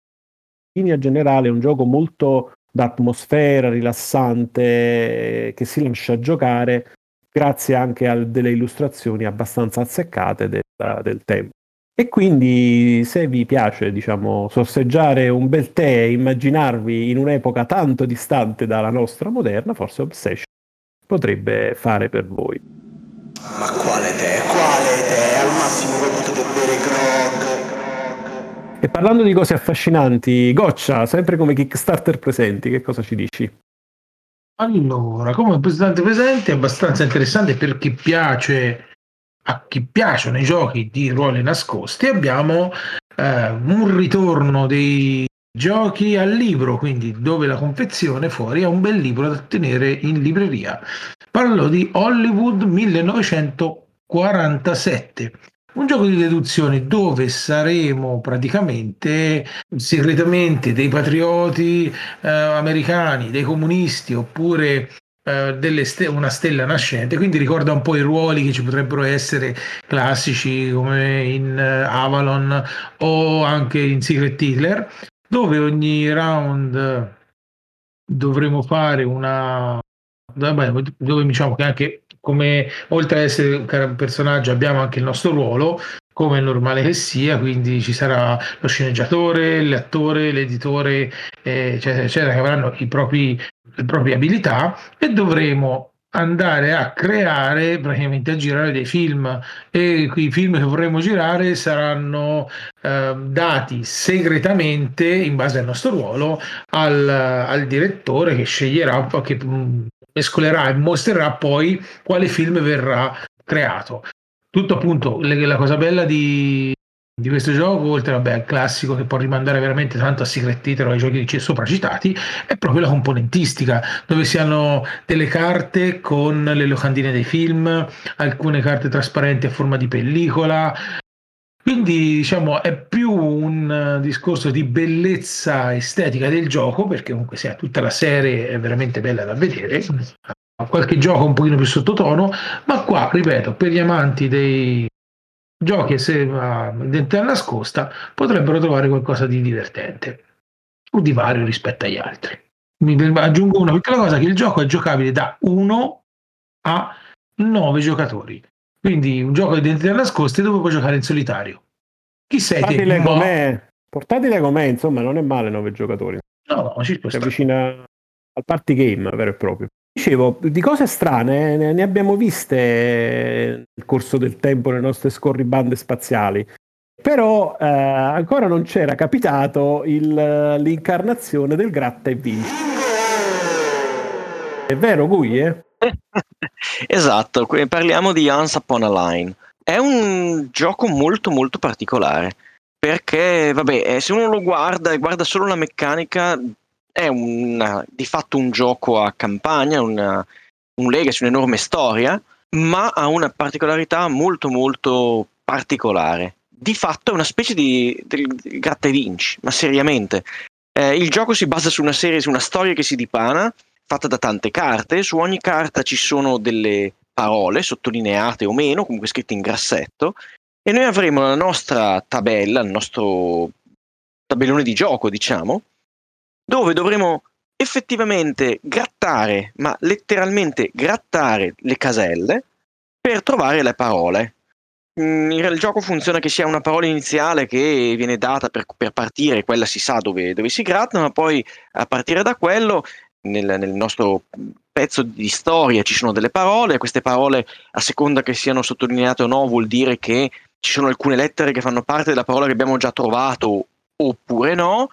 A: in linea generale è un gioco molto d'atmosfera, rilassante, che si lascia giocare grazie anche a delle illustrazioni abbastanza azzeccate del, del tempo. E quindi se vi piace, diciamo, sorseggiare un bel tè e immaginarvi in un'epoca tanto distante dalla nostra moderna, forse Obsession potrebbe fare per voi.
B: Ma quale tè? Quale tè? Al massimo voi potete bere grog.
A: E parlando di cose affascinanti, Goccia, sempre come Kickstarter presenti, che cosa ci dici?
C: Allora, come presente presente è abbastanza interessante per chi piace a chi piacciono i giochi di ruoli nascosti abbiamo eh, un ritorno dei giochi al libro, quindi dove la confezione fuori è un bel libro da tenere in libreria. Parlo di Hollywood 1947. Un gioco di deduzione dove saremo praticamente segretamente dei patrioti eh, americani, dei comunisti oppure eh, ste- una stella nascente, quindi ricorda un po' i ruoli che ci potrebbero essere classici come in uh, Avalon o anche in Secret Hitler, dove ogni round dovremo fare una dove diciamo che anche come oltre ad essere un personaggio abbiamo anche il nostro ruolo come è normale che sia, quindi ci sarà lo sceneggiatore, l'attore, l'editore, eh, eccetera, eccetera, che avranno propri, le proprie abilità e dovremo andare a creare, praticamente a girare dei film. E i film che vorremmo girare saranno eh, dati segretamente in base al nostro ruolo al, al direttore che sceglierà, che mm, mescolerà e mostrerà poi quale film verrà creato. Tutto appunto la cosa bella di, di questo gioco, oltre vabbè, al classico che può rimandare veramente tanto a Secret Hitler o ai giochi sopra citati, è proprio la componentistica, dove si hanno delle carte con le locandine dei film, alcune carte trasparenti a forma di pellicola. Quindi diciamo è più un discorso di bellezza estetica del gioco, perché comunque sia tutta la serie è veramente bella da vedere, qualche gioco un pochino più sottotono, ma qua, ripeto, per gli amanti dei giochi se identità nascosta potrebbero trovare qualcosa di divertente o di vario rispetto agli altri. Mi aggiungo una piccola cosa che il gioco è giocabile da 1 a 9 giocatori. Quindi un gioco di identità nascoste dove puoi giocare in solitario. Chi sei
A: Portatile te? Com'è. Portatile com'è, insomma, non è male 9 giocatori.
C: No, no, ci
A: si avvicina al party game vero e proprio. Dicevo, di cose strane ne, abbiamo viste nel corso del tempo nelle nostre scorribande spaziali, però eh, ancora non c'era capitato il, l'incarnazione del gratta e vinci. È vero, Gui? Eh?
E: esatto, parliamo di Once Upon a Line. È un gioco molto molto particolare perché, vabbè, eh, se uno lo guarda e guarda solo la meccanica, è una, di fatto un gioco a campagna, una, un legacy, un'enorme storia, ma ha una particolarità molto molto particolare. Di fatto è una specie di, di, di gratta e vinci, ma seriamente. Eh, il gioco si basa su una serie, su una storia che si dipana, fatta da tante carte. Su ogni carta ci sono delle parole sottolineate o meno, comunque scritte in grassetto, e noi avremo la nostra tabella, il nostro tabellone di gioco, diciamo, dove dovremo effettivamente grattare, ma letteralmente grattare le caselle per trovare le parole. Mm, il gioco funziona che sia una parola iniziale che viene data per, per partire, quella si sa dove, dove, si gratta, ma poi a partire da quello, nel, nel, nostro pezzo di storia ci sono delle parole, queste parole a seconda che siano sottolineate o no vuol dire che ci sono alcune lettere che fanno parte della parola che abbiamo già trovato oppure no,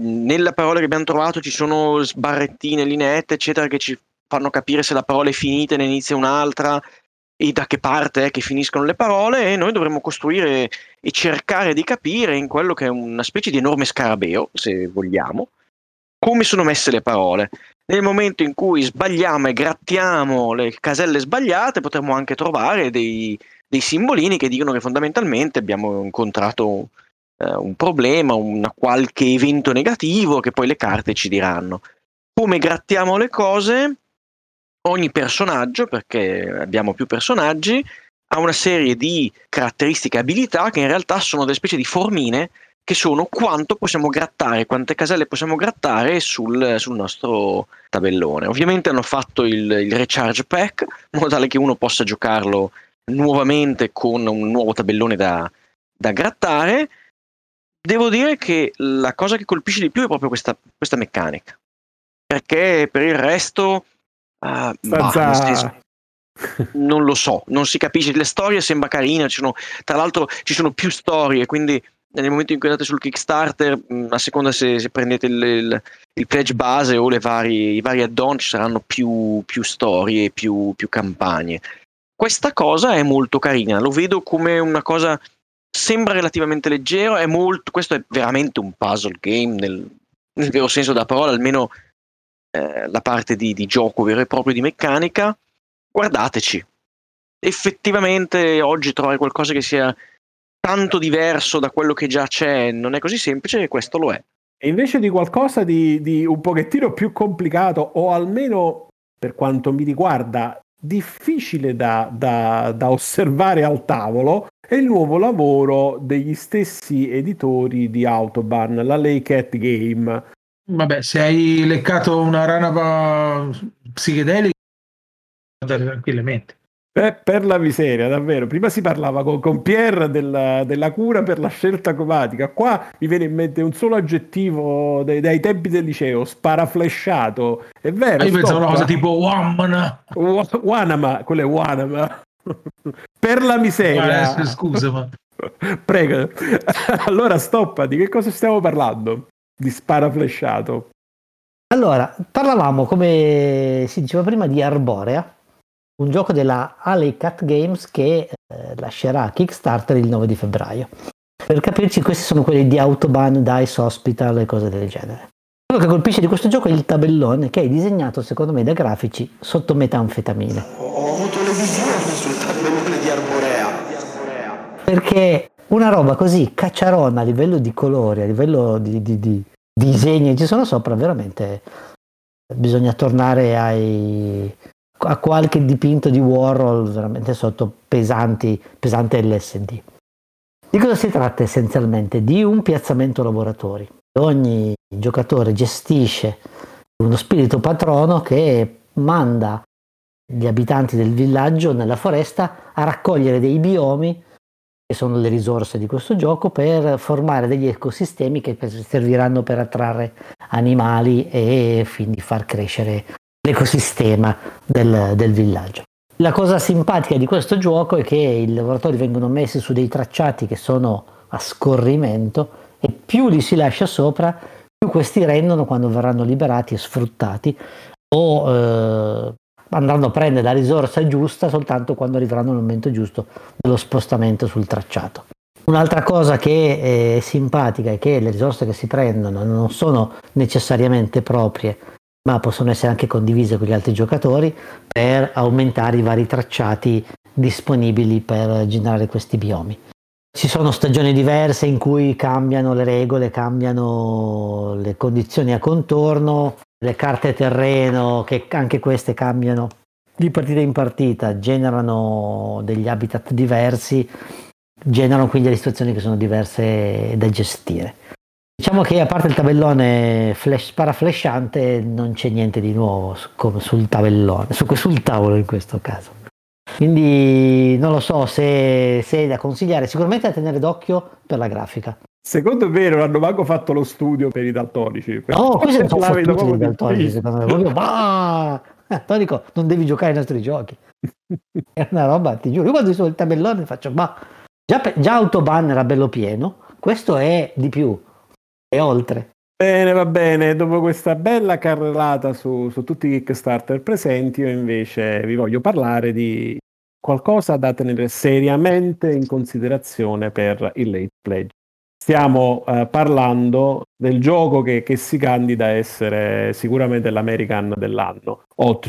E: nella parola che abbiamo trovato ci sono sbarrettine, lineette, eccetera, che ci fanno capire se la parola è finita e ne inizia un'altra e da che parte è che finiscono le parole e noi dovremmo costruire e cercare di capire in quello che è una specie di enorme scarabeo, se vogliamo, come sono messe le parole. Nel momento in cui sbagliamo e grattiamo le caselle sbagliate, potremmo anche trovare dei, dei simbolini che dicono che fondamentalmente abbiamo incontrato eh, un problema, un qualche evento negativo che poi le carte ci diranno. Come grattiamo le cose, ogni personaggio, perché abbiamo più personaggi, ha una serie di caratteristiche e abilità che in realtà sono delle specie di formine che sono quanto possiamo grattare, quante caselle possiamo grattare sul, sul nostro tabellone. Ovviamente hanno fatto il, il, recharge pack in modo tale che uno possa giocarlo nuovamente con un nuovo tabellone da, da grattare. Devo dire che la cosa che colpisce di più è proprio questa, questa meccanica. Perché per il resto. Uh, bah, senso, non lo so, non si capisce. Le storie sembra carina, ci sono, tra l'altro ci sono più storie, quindi nel momento in cui andate sul Kickstarter, a seconda se, se prendete il, il, il, pledge base o vari, i vari add-on, ci saranno più, più storie, più, più campagne. Questa cosa è molto carina, lo vedo come una cosa, sembra relativamente leggero, è molto, questo è veramente un puzzle game nel, nel vero senso della parola, almeno eh, la parte di, di gioco vero e proprio di meccanica guardateci. Effettivamente oggi trovare qualcosa che sia tanto diverso da quello che già c'è non è così semplice e questo lo è.
A: E invece di qualcosa di, di un pochettino più complicato o almeno per quanto mi riguarda difficile da, da, da, osservare al tavolo è il nuovo lavoro degli stessi editori di Autobahn, la Lay Cat Game.
C: Vabbè, se hai leccato una rana psichedelica andare tranquillamente.
A: Per, per, la miseria, davvero. Prima si parlava con, con Pierre della, della, cura per la scelta cromatica. Qua mi viene in mente un solo aggettivo dai, dai tempi del liceo: sparaflesciato. È vero.
C: Io pensavo una cosa tipo Wamana.
A: Wanama, quello è Wanama. per la miseria.
C: Eh, scusa, ma.
A: Prego. allora, stoppa. Di che cosa stiamo parlando? Di sparaflesciato.
D: Allora, parlavamo, come si diceva prima, di Arborea, un gioco della Alley Cat Games che eh, lascerà Kickstarter il 9 di febbraio. Per capirci, questi sono quelli di Autobahn, Dice Hospital e cose del genere. Quello che colpisce di questo gioco è il tabellone che è disegnato, secondo me, da grafici sotto metanfetamine.
B: Ho avuto le visioni sul tabellone di Arborea.
D: Perché una roba così cacciarona a livello di colori, a livello di, di, di disegni che ci sono sopra, veramente bisogna tornare ai, a qualche dipinto di Warhol veramente sotto pesanti, pesante LSD. Di cosa si tratta essenzialmente? Di un piazzamento laboratori. Ogni giocatore gestisce uno spirito patrono che manda gli abitanti del villaggio nella foresta a raccogliere dei biomi che sono le risorse di questo gioco, per formare degli ecosistemi che serviranno per attrarre animali e quindi far crescere l'ecosistema del, del villaggio. La cosa simpatica di questo gioco è che i lavoratori vengono messi su dei tracciati che sono a scorrimento e più li si lascia sopra, più questi rendono quando verranno liberati e sfruttati o eh, andranno a prendere la risorsa giusta soltanto quando arriveranno il momento giusto dello spostamento sul tracciato. Un'altra cosa che è simpatica è che le risorse che si prendono non sono necessariamente proprie, ma possono essere anche condivise con gli altri giocatori per aumentare i vari tracciati disponibili per generare questi biomi. Ci sono stagioni diverse in cui cambiano le regole, cambiano le condizioni a contorno, le carte terreno, che anche queste cambiano di partita in partita, generano degli habitat diversi, generano quindi delle situazioni che sono diverse da gestire. Diciamo che a parte il tabellone flash, paraflashante non c'è niente di nuovo come sul tabellone, su, sul tavolo in questo caso. Quindi non lo so se, se è da consigliare, sicuramente da tenere d'occhio per la grafica.
A: Secondo me non hanno manco fatto lo studio per i daltonici.
D: No, questo è un po' i daltonici, secondo me. Proprio, bah! Tonico, non devi giocare ai nostri giochi. È una roba, ti giuro. Io quando sono il tabellone faccio, ma già, già Autobahn era bello pieno, questo è di più, è oltre.
A: Bene, va bene. Dopo questa bella carrellata su, su tutti i Kickstarter presenti, io invece vi voglio parlare di qualcosa da tenere seriamente in considerazione per il late pledge stiamo eh, parlando del gioco che, che, si candida a essere sicuramente l'American dell'anno, Hot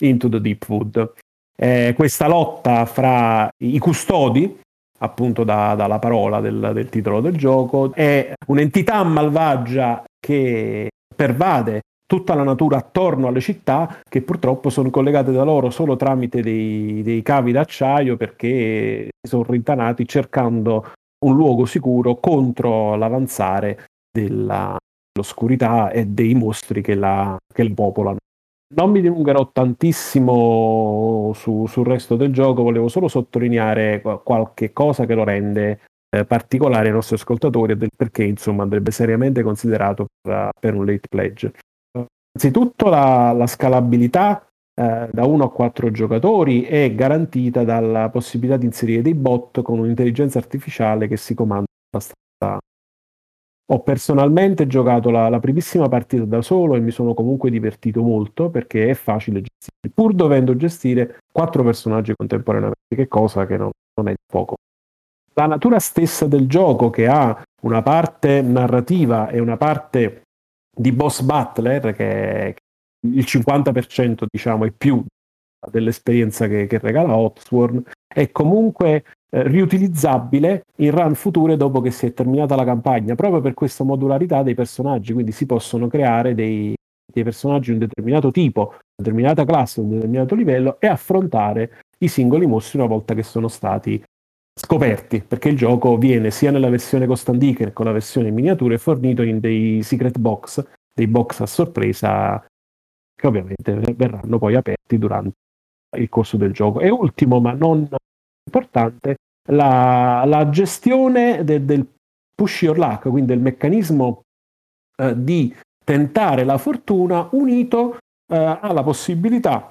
A: Into the Deep Wood. Eh, questa lotta fra i custodi, appunto da, dalla parola del, del titolo del gioco, è un'entità malvagia che pervade tutta la natura attorno alle città che purtroppo sono collegate da loro solo tramite dei, dei cavi d'acciaio perché sono rintanati cercando un luogo sicuro contro l'avanzare dell'oscurità e dei mostri che la, che la popolano. Non mi dilungherò tantissimo su, sul resto del gioco, volevo solo sottolineare qualche cosa che lo rende eh, particolari ai nostri ascoltatori e del perché insomma andrebbe seriamente considerato per, per un late pledge. Innanzitutto la, la scalabilità eh, da 1 a 4 giocatori è garantita dalla possibilità di inserire dei bot con un'intelligenza artificiale che si comanda abbastanza. Ho personalmente giocato la, la, primissima partita da solo e mi sono comunque divertito molto perché è facile gestire, pur dovendo gestire quattro personaggi contemporaneamente, che cosa che non, non è poco. La natura stessa del gioco, che ha una parte narrativa e una parte di boss butler, che, il 50% diciamo e più dell'esperienza che, che regala Hotsworn è comunque riutilizzabile in run future dopo che si è terminata la campagna proprio per questa modularità dei personaggi quindi si possono creare dei, dei personaggi di un determinato tipo una determinata classe un determinato livello e affrontare i singoli mostri una volta che sono stati scoperti perché il gioco viene sia nella versione Costandiche che con la versione in miniature fornito in dei secret box dei box a sorpresa che ovviamente verranno poi aperti durante il corso del gioco. E ultimo, ma non importante, la, la gestione de, del push your luck, quindi del meccanismo eh, di tentare la fortuna unito eh, alla possibilità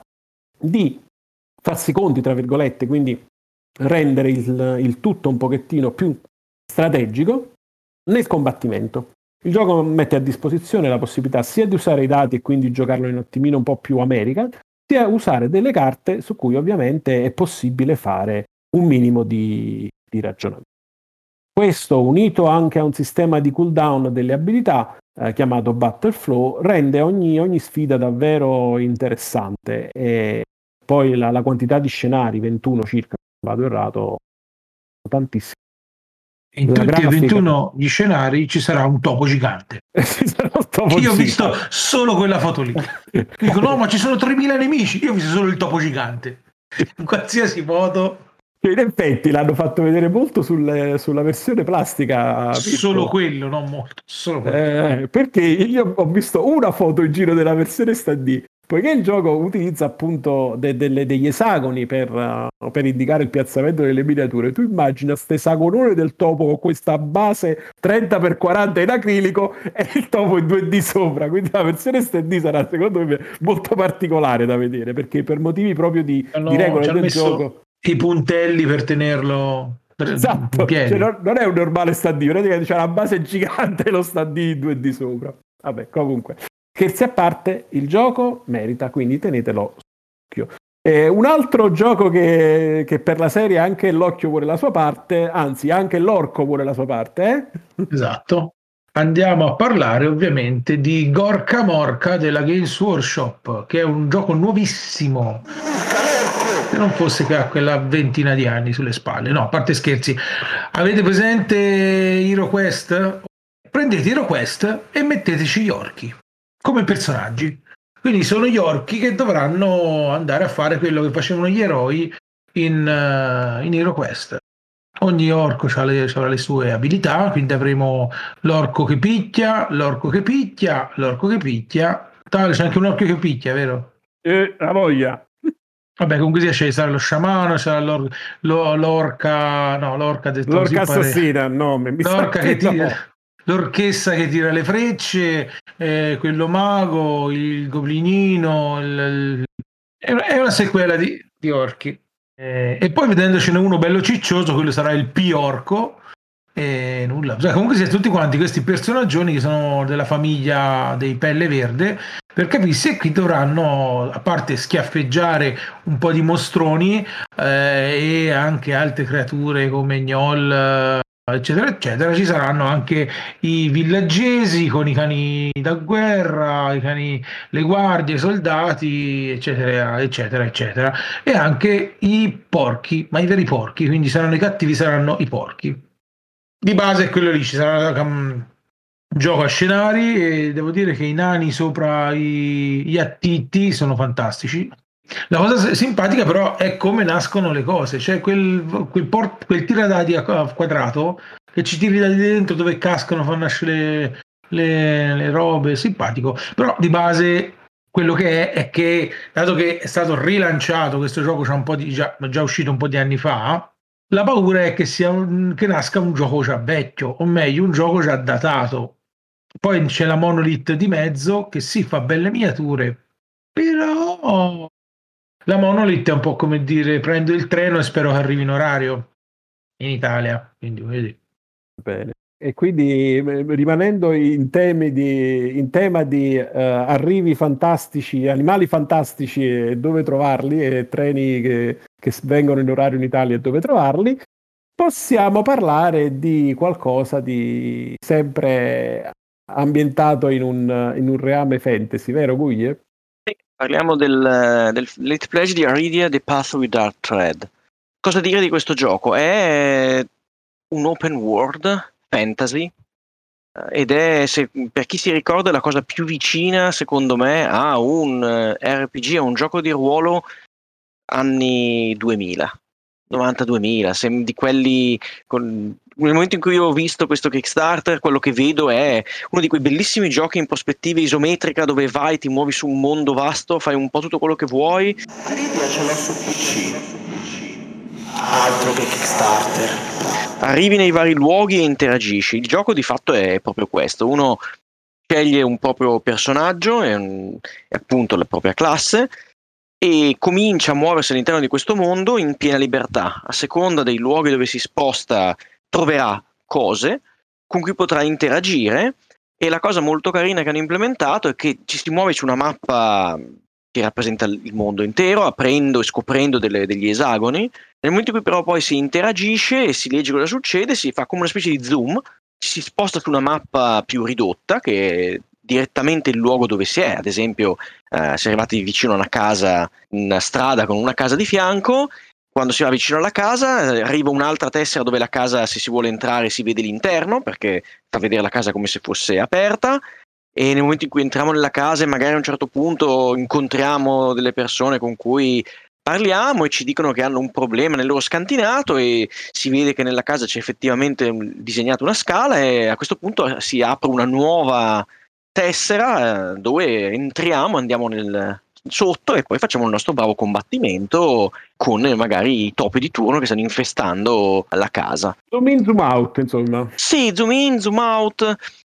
A: di farsi conti, tra virgolette, quindi rendere il, il tutto un pochettino più strategico nel combattimento. Il gioco mette a disposizione la possibilità sia di usare i dati e quindi giocarlo in un attimino un po' più American, sia usare delle carte su cui ovviamente è possibile fare un minimo di, di ragionamento. Questo, unito anche a un sistema di cooldown delle abilità eh, chiamato Battle Flow, rende ogni, ogni, sfida davvero interessante. E poi la, la quantità di scenari, 21 circa, vado errato, tantissimi
C: in tutti grafica. e 21 gli scenari ci sarà un topo gigante. topo io ho visto solo quella foto lì. Dico no, ma ci sono 3000 nemici. Io ho visto solo il topo gigante. In qualsiasi modo.
A: In effetti l'hanno fatto vedere molto sul, sulla versione plastica.
C: Solo quello, non molto. Quello.
A: Eh, perché io ho visto una foto in giro della versione stand Poiché il gioco utilizza appunto de- delle, degli esagoni per, uh, per, indicare il piazzamento delle miniature, tu immagina questo esagonone del topo con questa base 30x40 in acrilico e il topo in 2D sopra. Quindi la versione SD sarà secondo me molto particolare da vedere perché per motivi proprio di, di regole del gioco.
C: I puntelli per tenerlo
A: esatto, cioè, non, non, è un normale stand praticamente c'è una base gigante e lo stand in 2D sopra. Vabbè, comunque. Scherzi a parte, il gioco merita, quindi tenetelo occhio. Eh, un altro gioco che, che, per la serie anche l'occhio vuole la sua parte, anzi anche l'orco vuole la sua parte.
C: Eh? Esatto. Andiamo a parlare ovviamente di Gorka Morka della Games Workshop, che è un gioco nuovissimo. Se non fosse che ha quella ventina di anni sulle spalle. No, a parte scherzi. Avete presente HeroQuest? Prendete HeroQuest e metteteci gli orchi come personaggi. Quindi sono gli orchi che dovranno andare a fare quello che facevano gli eroi in, uh, in HeroQuest. Ogni orco le, le, sue abilità, quindi avremo l'orco che picchia, l'orco che picchia, l'orco che picchia. Tale, c'è anche un orco che picchia, vero?
A: Eh, la voglia.
C: Vabbè, comunque sia, c'è lo sciamano, sarà l'or, l'orca, no, l'orca,
A: l'orca assassina, no, mi
C: l'orca che tira, l'orchessa che tira le frecce, eh, quello mago, il goblinino, il, il... è una sequela di, di orchi. Eh, e poi vedendocene uno bello ciccioso, quello sarà il P-orco. E nulla, cioè, comunque siete tutti quanti questi personaggi che sono della famiglia dei pelle verde per capirsi qui dovranno a parte schiaffeggiare un po' di mostroni eh, e anche altre creature come Gnol eccetera eccetera. Ci saranno anche i villaggesi con i cani da guerra i cani le guardie i soldati eccetera eccetera eccetera. E anche i porchi ma i veri porchi quindi saranno i cattivi saranno i porchi. Di base quello lì ci sarà gioco a scenari e devo dire che i nani sopra i, gli attiti sono fantastici la cosa simpatica però è come nascono le cose, cioè quel, quel, port, quel tiradadi a quadrato che ci tiri da dentro dove cascano, fanno nascere le, le, robe, simpatico, però di base quello che è è che dato che è stato rilanciato questo gioco c'è un po' di, già, già uscito un po' di anni fa, La paura è che, sia un- che nasca un gioco già vecchio, o meglio, un gioco già datato. Poi c'è la Monolith di mezzo che sì, fa belle miniature, però la Monolith è un po' come dire prendo il treno e spero che arrivi in orario in Italia. Quindi vedi.
A: Bene. E quindi eh, rimanendo in, di, in tema di eh, arrivi fantastici, animali fantastici e dove trovarli, e treni che, che vengono in orario in Italia e dove trovarli, possiamo parlare di qualcosa di sempre ambientato in un, in un reame fantasy, vero Guglie?
E: Sì, Parliamo del, del Late Pledge di Aridia The Path with Dark Thread. Cosa dire di questo gioco? È un open world fantasy eh, ed è, se- per chi si ricorda, la cosa più vicina, secondo me, a un eh, RPG, a un gioco di ruolo anni 2000. 90-2000, sem- di quelli con- nel momento in cui io ho visto questo Kickstarter, quello che vedo è uno di quei bellissimi giochi in prospettiva isometrica dove vai, ti muovi su un mondo vasto, fai un po' tutto quello che vuoi.
B: Aridia ce l'ho su PC. Altro che Kickstarter.
E: arrivi nei vari luoghi e interagisci. Il gioco di fatto è proprio questo: uno sceglie un proprio personaggio, un- è appunto la propria classe, e comincia a muoversi all'interno di questo mondo in piena libertà. A seconda dei luoghi dove si sposta, troverà cose con cui potrà interagire. E la cosa molto carina che hanno implementato è che ci si muove su una mappa che rappresenta il mondo intero, aprendo e scoprendo delle- degli esagoni. Nel momento in cui però poi si interagisce e si legge cosa succede, si fa come una specie di zoom, si sposta su una mappa più ridotta che direttamente il luogo dove si è, ad esempio eh, si è arrivati vicino a una casa, una strada con una casa di fianco, quando si va vicino alla casa arriva un'altra tessera dove la casa se si vuole entrare si vede l'interno perché fa vedere la casa come se fosse aperta. E nel momento in cui entriamo nella casa e magari a un certo punto incontriamo delle persone con cui parliamo e ci dicono che hanno un problema nel loro scantinato e si vede che nella casa c'è effettivamente disegnata una scala e a questo punto si apre una nuova tessera eh, dove entriamo, andiamo nel, sotto e poi facciamo il nostro bravo combattimento con magari i topi di turno che stanno infestando la casa.
A: Zoom in, zoom out, insomma.
E: Sì, zoom in, zoom out.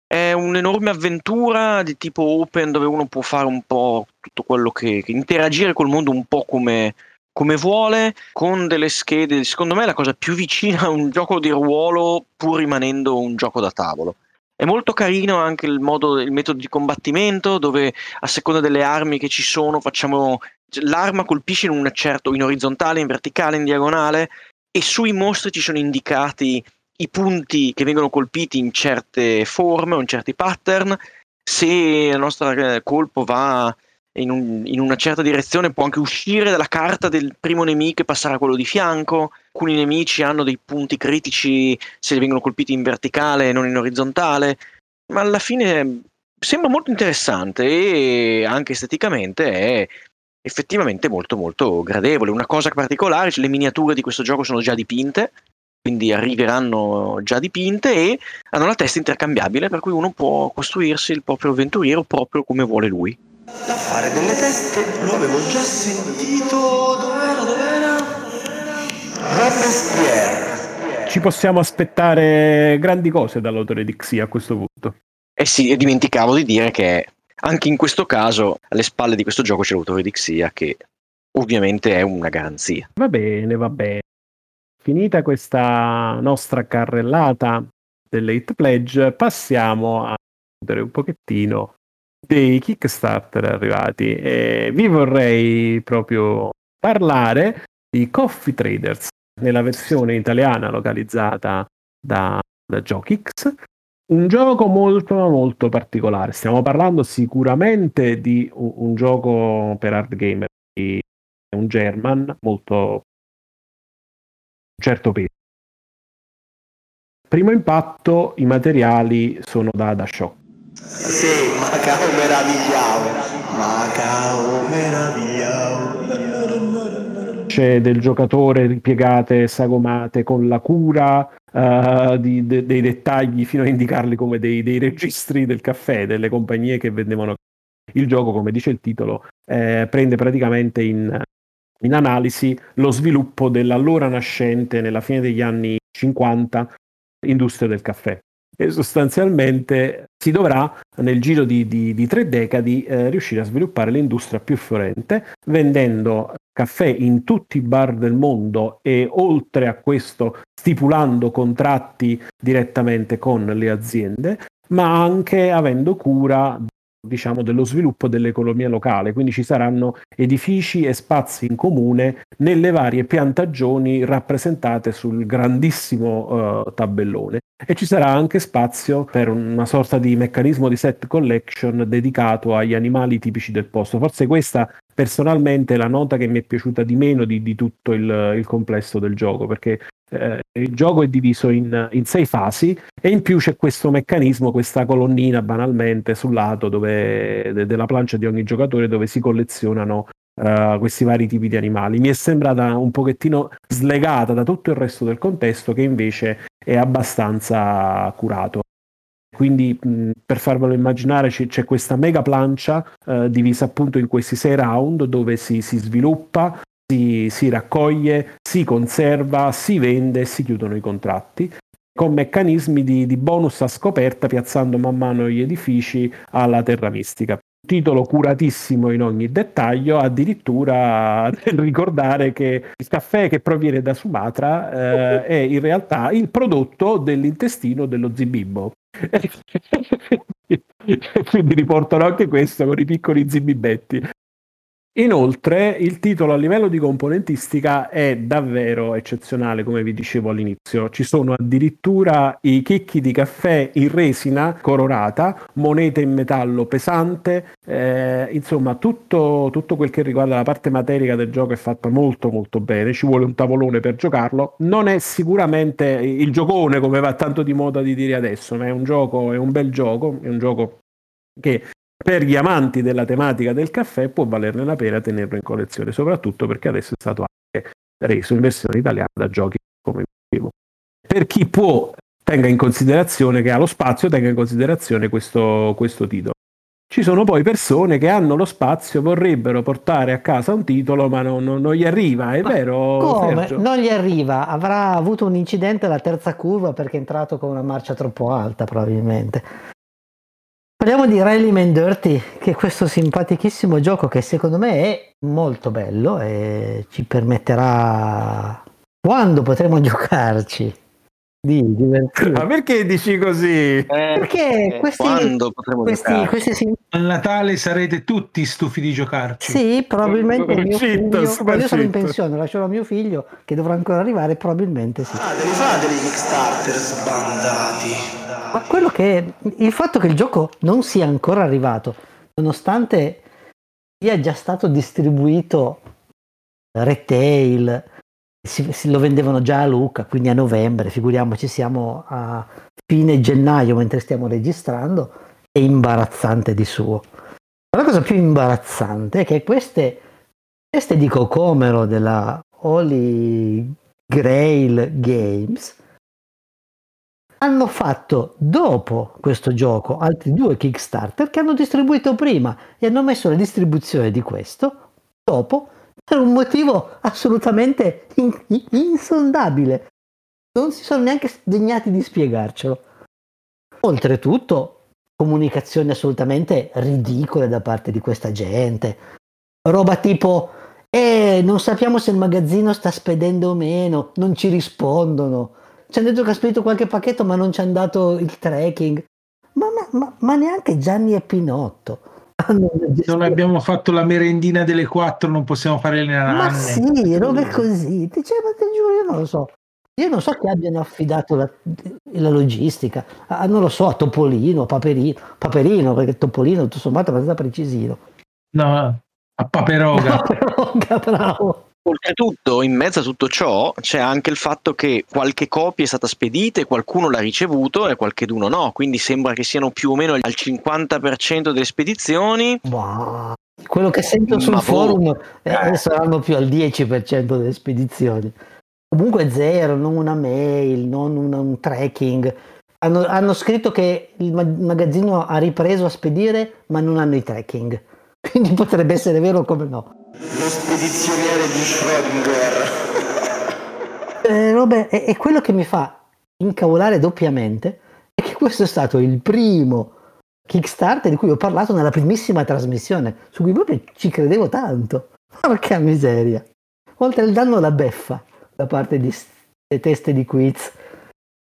E: È un'enorme avventura di tipo open dove uno può fare un po' tutto quello che, che interagire col mondo un po' come, come vuole, con delle schede. Secondo me è la cosa più vicina a un gioco di ruolo, pur rimanendo un gioco da tavolo. È molto carino anche il, modo, il metodo di combattimento, dove a seconda delle armi che ci sono, facciamo. L'arma colpisce in un certo, in orizzontale, in verticale, in diagonale, e sui mostri ci sono indicati i punti che vengono colpiti in certe forme o in certi pattern. Se il nostro eh, colpo va in, un- in una certa direzione, può anche uscire dalla carta del primo nemico e passare a quello di fianco. Alcuni nemici hanno dei punti critici se vengono colpiti in verticale e non in orizzontale. Ma alla fine sembra molto interessante e anche esteticamente è effettivamente molto molto gradevole. Una cosa particolare, cioè le miniature di questo gioco sono già dipinte, quindi arriveranno già dipinte e hanno la testa intercambiabile, per cui uno può costruirsi il proprio avventuriero proprio come vuole lui.
B: Da fare delle teste lo avevo già sentito. Dov'era? Dov'era? Robespierre.
A: Ci possiamo aspettare grandi cose dall'autore di Xia a questo punto.
E: Eh sì, e dimenticavo di dire che anche in questo caso alle spalle di questo gioco c'è l'autore di Xia che ovviamente è una garanzia.
A: Va bene, va bene. Finita questa nostra carrellata dell'Hate Pledge, passiamo a vedere un pochettino dei Kickstarter arrivati e vi vorrei proprio parlare di Coffee Traders nella versione italiana localizzata da, da Jokix. Un gioco molto molto particolare. Stiamo parlando sicuramente di un, un gioco per hard gamer, di un German molto certo peso. Primo impatto, i materiali sono da, da shock.
B: Sì, Macao meravigliao. Macao meravigliao.
A: C'è del giocatore ripiegate, sagomate con la cura eh, di- de- dei dettagli fino a indicarli come dei, dei registri del caffè, delle compagnie che vendevano il gioco, come dice il titolo, eh, prende praticamente in, in analisi lo sviluppo dell'allora nascente nella fine degli anni 50 industria del caffè. E sostanzialmente si dovrà nel giro di, di, di tre decadi eh, riuscire a sviluppare l'industria più fiorente vendendo caffè in tutti i bar del mondo e oltre a questo stipulando contratti direttamente con le aziende ma anche avendo cura diciamo, dello sviluppo dell'economia locale, quindi ci saranno edifici e spazi in comune nelle varie piantagioni rappresentate sul grandissimo uh, tabellone e ci sarà anche spazio per una sorta di meccanismo di set collection dedicato agli animali tipici del posto. Forse questa personalmente è la nota che mi è piaciuta di meno di, di tutto il, il complesso del gioco, perché eh, il gioco è diviso in, in, sei fasi e in più c'è questo meccanismo, questa colonnina banalmente sul lato dove, de, della plancia di ogni giocatore dove si collezionano uh, questi vari tipi di animali. Mi è sembrata un pochettino slegata da tutto il resto del contesto che invece è abbastanza curato. Quindi mh, per farvelo immaginare c- c'è questa mega plancia uh, divisa appunto in questi sei round dove si, si sviluppa, si, si raccoglie, si conserva, si vende e si chiudono i contratti con meccanismi di, di, bonus a scoperta piazzando man mano gli edifici alla terra mistica. Titolo curatissimo in ogni dettaglio, addirittura ricordare che il caffè che proviene da Sumatra eh, è in realtà il prodotto dell'intestino dello zibibbo. quindi riportano anche questo con i piccoli zibibetti. Inoltre il titolo a livello di componentistica è davvero eccezionale, come vi dicevo all'inizio. Ci sono addirittura i chicchi di caffè in resina colorata, monete in metallo pesante, eh, insomma tutto, tutto, quel che riguarda la parte materica del gioco è fatta molto molto bene, ci vuole un tavolone per giocarlo. Non è sicuramente il giocone come va tanto di moda di dire adesso, ma è un gioco, è un bel gioco, è un gioco che per gli amanti della tematica del caffè può valerne la pena tenerlo in collezione, soprattutto perché adesso è stato anche reso in versione italiana da giochi come dicevo. Per chi può, tenga in considerazione che ha lo spazio, tenga in considerazione questo, questo titolo. Ci sono poi persone che hanno lo spazio, vorrebbero portare a casa un titolo, ma non, non, non gli arriva, è ma vero?
D: Come? Sergio? Non gli arriva, avrà avuto un incidente alla terza curva perché è entrato con una marcia troppo alta, probabilmente. Parliamo di Rallyman Dirty, che è questo simpatichissimo gioco che secondo me è molto bello e ci permetterà, quando potremo giocarci.
A: Ma perché dici così?
D: Eh, perché questi,
E: quando potremo
D: questi, questi sim-
C: Al Natale sarete tutti stufi di giocarci.
D: Sì, probabilmente mio
A: Shit,
D: figlio, io sono in pensione, lascerò mio figlio che dovrà ancora arrivare, probabilmente sì.
B: Ah, devi fare degli Kickstarter sbandati.
D: Ma quello che il fatto che il gioco non sia ancora arrivato, nonostante sia già stato distribuito retail, si, si, lo vendevano già a Lucca, quindi a novembre, figuriamoci, siamo a fine gennaio mentre stiamo registrando, è imbarazzante di suo. Ma la cosa più imbarazzante è che queste, queste di cocomero della Holy Grail Games hanno fatto dopo questo gioco altri due Kickstarter che hanno distribuito prima e hanno messo la distribuzione di questo dopo per un motivo assolutamente in- insondabile. Non si sono neanche degnati di spiegarcelo. Oltretutto, comunicazioni assolutamente ridicole da parte di questa gente. Roba tipo, eh, non sappiamo se il magazzino sta spedendo o meno, non ci rispondono ci hanno detto che ha spedito qualche pacchetto ma non ci hanno dato il tracking. Ma, ma, ma, ma neanche Gianni e Pinotto.
C: Non abbiamo fatto la merendina delle 4, non possiamo fare le nanne.
D: Ma sì, robe così. Ti, cioè, ti giuro, io non lo so. Io non so che abbiano affidato la, la logistica, ah, non lo so, a Topolino, Paperino, Paperino, perché Topolino tutto sommato è abbastanza precisino.
C: No, a Paperoga.
D: Paperoga, bravo.
E: Oltretutto, in mezzo a tutto ciò, c'è anche il fatto che qualche copia è stata spedita e qualcuno l'ha ricevuto e qualcheduno no. Quindi sembra che siano più o meno al 50% delle spedizioni.
D: Wow. Quello che sento sul Ma forum boh. eh, saranno più al 10% delle spedizioni. Comunque zero, non una mail, non un, un tracking. Hanno, hanno, scritto che il magazzino ha ripreso a spedire, ma non hanno i tracking. Quindi potrebbe essere vero come no.
B: Lo spedizioniere di Schrödinger.
D: Eh, vabbè, e, e quello che mi fa incavolare doppiamente è che questo è stato il primo Kickstarter di cui ho parlato nella primissima trasmissione, su cui proprio ci credevo tanto. Porca miseria. Oltre al danno la beffa da parte di queste teste di quiz.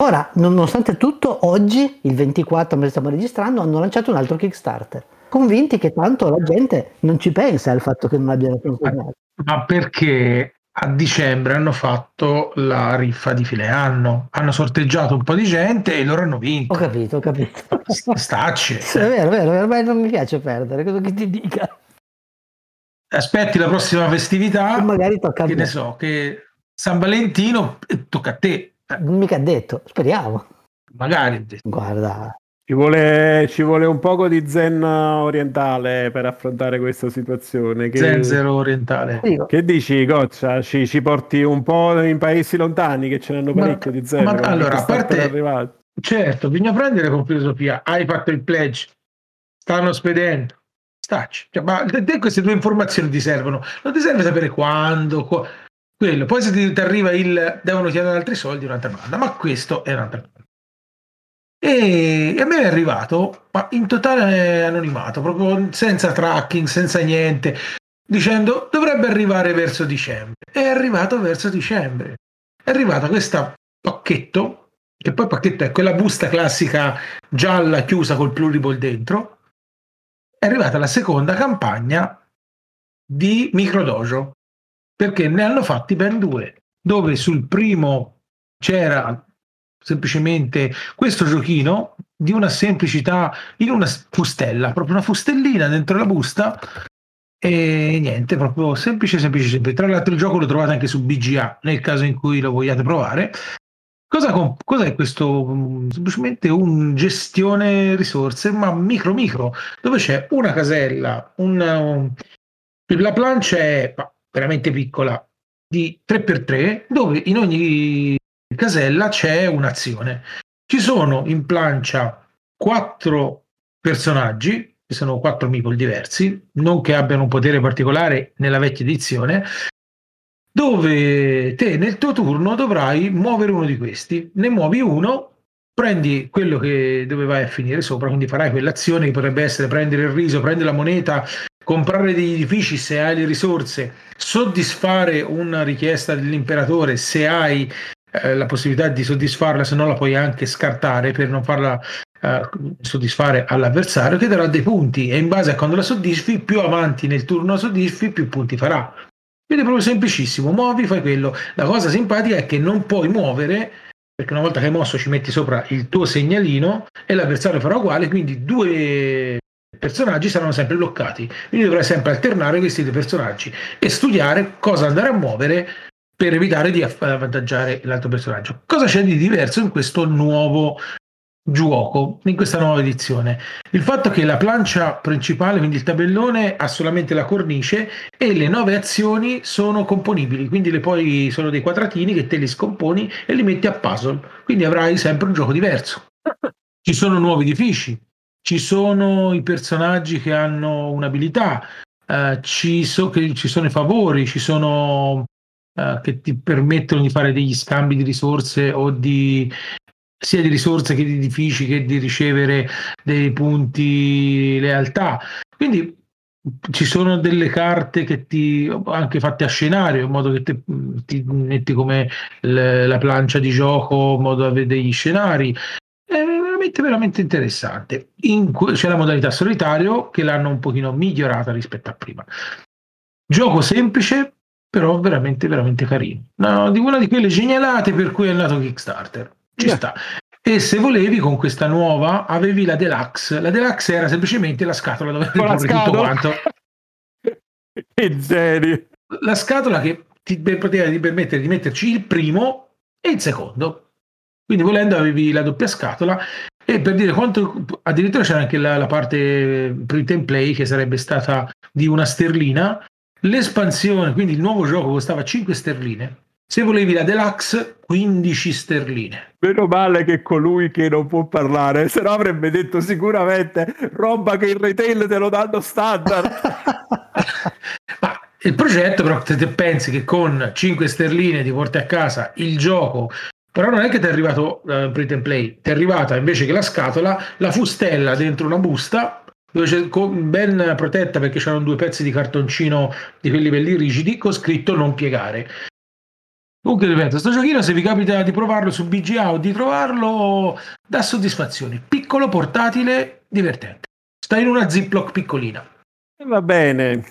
D: Ora, nonostante tutto, oggi, il 24, mentre stiamo registrando, hanno lanciato un altro Kickstarter. Convinti che tanto la gente non ci pensa al fatto che non abbiano consegnato.
C: Ma perché a dicembre hanno fatto la riffa di fine anno, hanno sorteggiato un po' di gente e loro hanno vinto.
D: Ho capito, ho capito.
C: Stacci.
D: Sì, è vero, è vero, ma non mi piace perdere, cosa che ti dica.
C: Aspetti la prossima festività,
D: E magari tocca a
C: che ne so, che San Valentino eh, tocca a te,
D: Non mica detto, speriamo.
C: magari.
D: Guarda,
A: Ci vuole, ci vuole un poco di zen orientale per affrontare questa situazione. Che,
C: Zenzero orientale.
D: dico,
A: che dici, Goccia? Ci, ci porti un po' in paesi lontani che ce n'hanno
C: Ma-
A: parecchio di zen.
C: ma allora, a parte-. Certo, bisogna prendere con filosofia. Hai fatto il pledge, stanno spedendo. Stacci. Cioè, ma te te queste due informazioni ti servono. Non ti serve sapere quando, qua- quello. Poi se ti, ti arriva il devono chiedere altri soldi, è un'altra domanda. Ma questo è un'altra domanda. E a me è arrivato, ma in totale anonimato, proprio senza tracking, senza niente, dicendo dovrebbe arrivare verso dicembre. È arrivato verso dicembre. È arrivato questo pacchetto, che poi pacchetto è quella busta classica gialla chiusa col pluriball dentro. È arrivata la seconda campagna di Microdojo, perché ne hanno fatti ben due, dove sul primo c'era semplicemente questo giochino di una semplicità in una fustella, proprio una fustellina dentro la busta e niente, proprio semplice, semplice, semplice. Tra l'altro il gioco lo trovate anche su BGA nel caso in cui lo vogliate provare. Cosa, comp- cos'è questo? Mm, Semplicemente un gestione risorse, ma micro micro, dove c'è una casella, un, um, la plancia è veramente piccola, di 3x3, dove in ogni casella c'è un'azione. Ci sono in plancia quattro personaggi, che sono quattro meeple diversi, non che abbiano un potere particolare nella vecchia edizione, dove te nel tuo turno dovrai muovere uno di questi. Ne muovi uno, prendi quello che dove vai a finire sopra, quindi farai quell'azione che potrebbe essere prendere il riso, prendere la moneta, comprare degli edifici se hai le risorse, soddisfare una richiesta dell'imperatore se hai eh, la possibilità di soddisfarla, se no la puoi anche scartare per non farla eh, soddisfare all'avversario, che darà dei punti e in base a quando la soddisfi, più avanti nel turno la soddisfi, più punti farà. Quindi è proprio semplicissimo, muovi, fai quello. La cosa simpatica è che non puoi muovere, perché una volta che hai mosso ci metti sopra il tuo segnalino e l'avversario farà uguale, quindi due personaggi saranno sempre bloccati. Quindi dovrai sempre alternare questi due personaggi e studiare cosa andare a muovere per evitare di avvantaggiare l'altro personaggio. Cosa c'è di diverso in questo nuovo gioco, in questa nuova edizione? Il fatto che la plancia principale, quindi il tabellone, ha solamente la cornice e le nove azioni sono componibili, quindi le poi sono dei quadratini che te li scomponi e li metti a puzzle, quindi avrai sempre un gioco diverso. Ci sono nuovi edifici, ci sono i personaggi che hanno un'abilità, eh, ci, so- ci sono i favori, ci sono eh, che ti permettono di fare degli scambi di risorse o di sia di risorse che di edifici che di ricevere dei punti lealtà. Quindi ci sono delle carte che ti anche fatte a scenario in modo che te- ti metti come l- la plancia di gioco in modo da avere degli scenari. È veramente veramente interessante. In c'è la modalità solitario che l'hanno un pochino migliorata rispetto a prima. Gioco semplice però veramente veramente carino no, di una di quelle genialate per cui è nato Kickstarter ci
A: Beh.
C: sta e se volevi con questa nuova avevi la deluxe la deluxe era semplicemente la scatola dove trovi tutto quanto
A: che genio.
C: la scatola che ti poteva permettere di metterci il primo e il secondo. Quindi volendo avevi la doppia scatola e per dire quanto addirittura c'era anche la, la parte print and play che sarebbe stata di una sterlina. L'espansione, quindi il nuovo gioco costava 5 sterline. Se volevi la deluxe, 15 sterline.
A: Meno male che colui che non può parlare, se no avrebbe detto sicuramente roba che in retail te lo danno standard.
C: Ma Il progetto, però, se te pensi che con 5 sterline ti porti a casa il gioco, però non è che ti è arrivato uh, print and play, ti è arrivata invece che la scatola, la fustella dentro una busta dove c'è ben protetta perché c'erano due pezzi di cartoncino di quelli belli rigidi con scritto non piegare. Comunque ripeto, sto giochino se vi capita di provarlo su BGA o di trovarlo dà soddisfazioni. Piccolo, portatile, divertente. Sta in una ziploc piccolina.
A: E Va bene.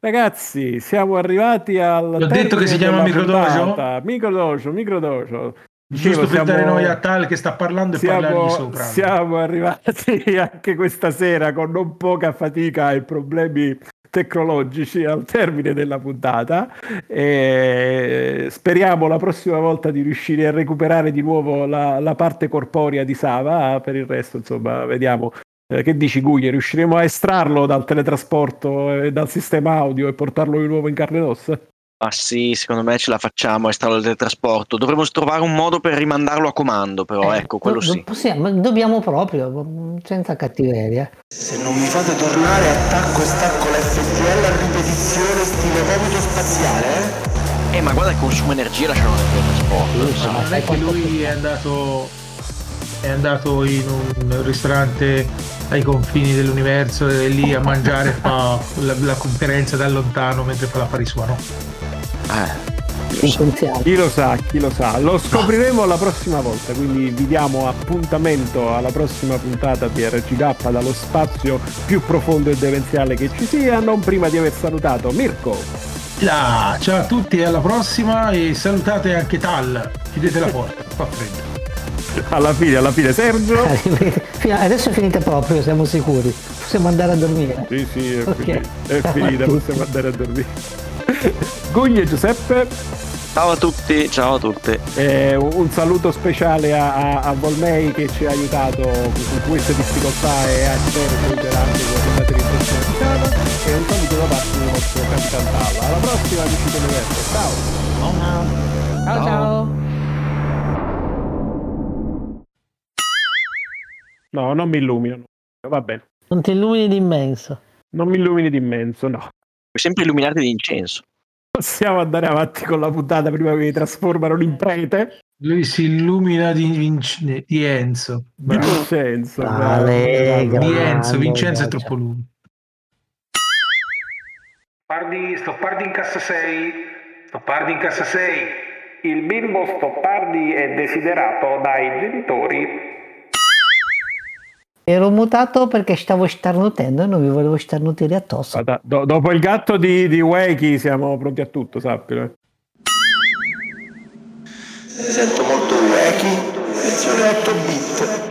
A: Ragazzi, siamo arrivati al.
C: Ho detto che si chiama Microdojo?
A: Microdojo, Microdojo.
C: Giusto per dare noi a tal che sta parlando e parlargli
A: siamo,
C: sopra.
A: siamo arrivati anche questa sera con non poca fatica e problemi tecnologici al termine della puntata e speriamo la prossima volta di riuscire a recuperare di nuovo la, la parte corporea di Sava per il resto insomma vediamo Eh, che dici Guglie riusciremo a estrarlo dal teletrasporto e dal sistema audio e portarlo di nuovo in carne ed ossa?
E: Ah sì, secondo me ce la facciamo, estrarlo del teletrasporto. Dovremmo trovare un modo per rimandarlo a comando, però
D: Eh,
E: ecco, quello
D: do-
E: sì.
D: possiamo- dobbiamo proprio, senza cattiveria.
B: Se non mi fate tornare attacco e stacco l'FTL a ripetizione stile vomito spaziale, eh?
E: Eh, ma guarda che consuma energia lasciano nel teletrasporto.
D: Insomma,
C: Non è che lui è andato, è andato in un ristorante ai confini dell'universo e lì a mangiare fa la, la conferenza da lontano mentre fa l'affari sua, no?
E: Eh.
A: Chi lo sa, chi lo sa, lo scopriremo la prossima volta, quindi vi diamo appuntamento alla prossima puntata di RGK dallo spazio più profondo e demenziale che ci sia, non prima di aver salutato Mirko,
C: Ah, ciao a tutti e alla prossima e salutate anche Tal. Chiudete la porta, fa freddo.
A: alla fine, alla fine Sergio.
D: Adesso è finita proprio, siamo sicuri. Possiamo andare a dormire.
A: Sì, sì, è,
D: Ok.
A: finita, è finita, possiamo andare a dormire. Guglie Giuseppe,
E: Ciao a tutti, ciao a tutte.
A: eh, un saluto speciale a, a, a Volmei che ci ha aiutato con, queste difficoltà e a aiuterà anche con la casa e un saluto da parte del nostro Capitan Talla. Alla prossima, amici dell'universo, ciao!
D: Ciao ciao.
A: No, non mi illuminano. Va bene.
D: Non ti illumini d'immenso.
A: Non mi illumini d'immenso, no.
E: Puoi sempre illuminarti di incenso.
A: Possiamo andare avanti con la puntata prima che mi trasformano in prete?
C: Lui si illumina di, Vinc- di Enzo.
A: Di
C: Bravo.
A: Vincenzo.
D: Allegra.
C: Di Enzo, Vincenzo è troppo lungo. Pardi, Stoppardi in cassa 6. Stoppardi in cassa 6.
A: Il bimbo Stoppardi è desiderato dai genitori.
D: Ero mutato perché stavo starnutendo e non mi volevo starnutire addosso.
A: Do- dopo il gatto di, di Wakey siamo pronti a tutto, sappilo. eh.
B: Mi sento molto wacky, versione 8 bit.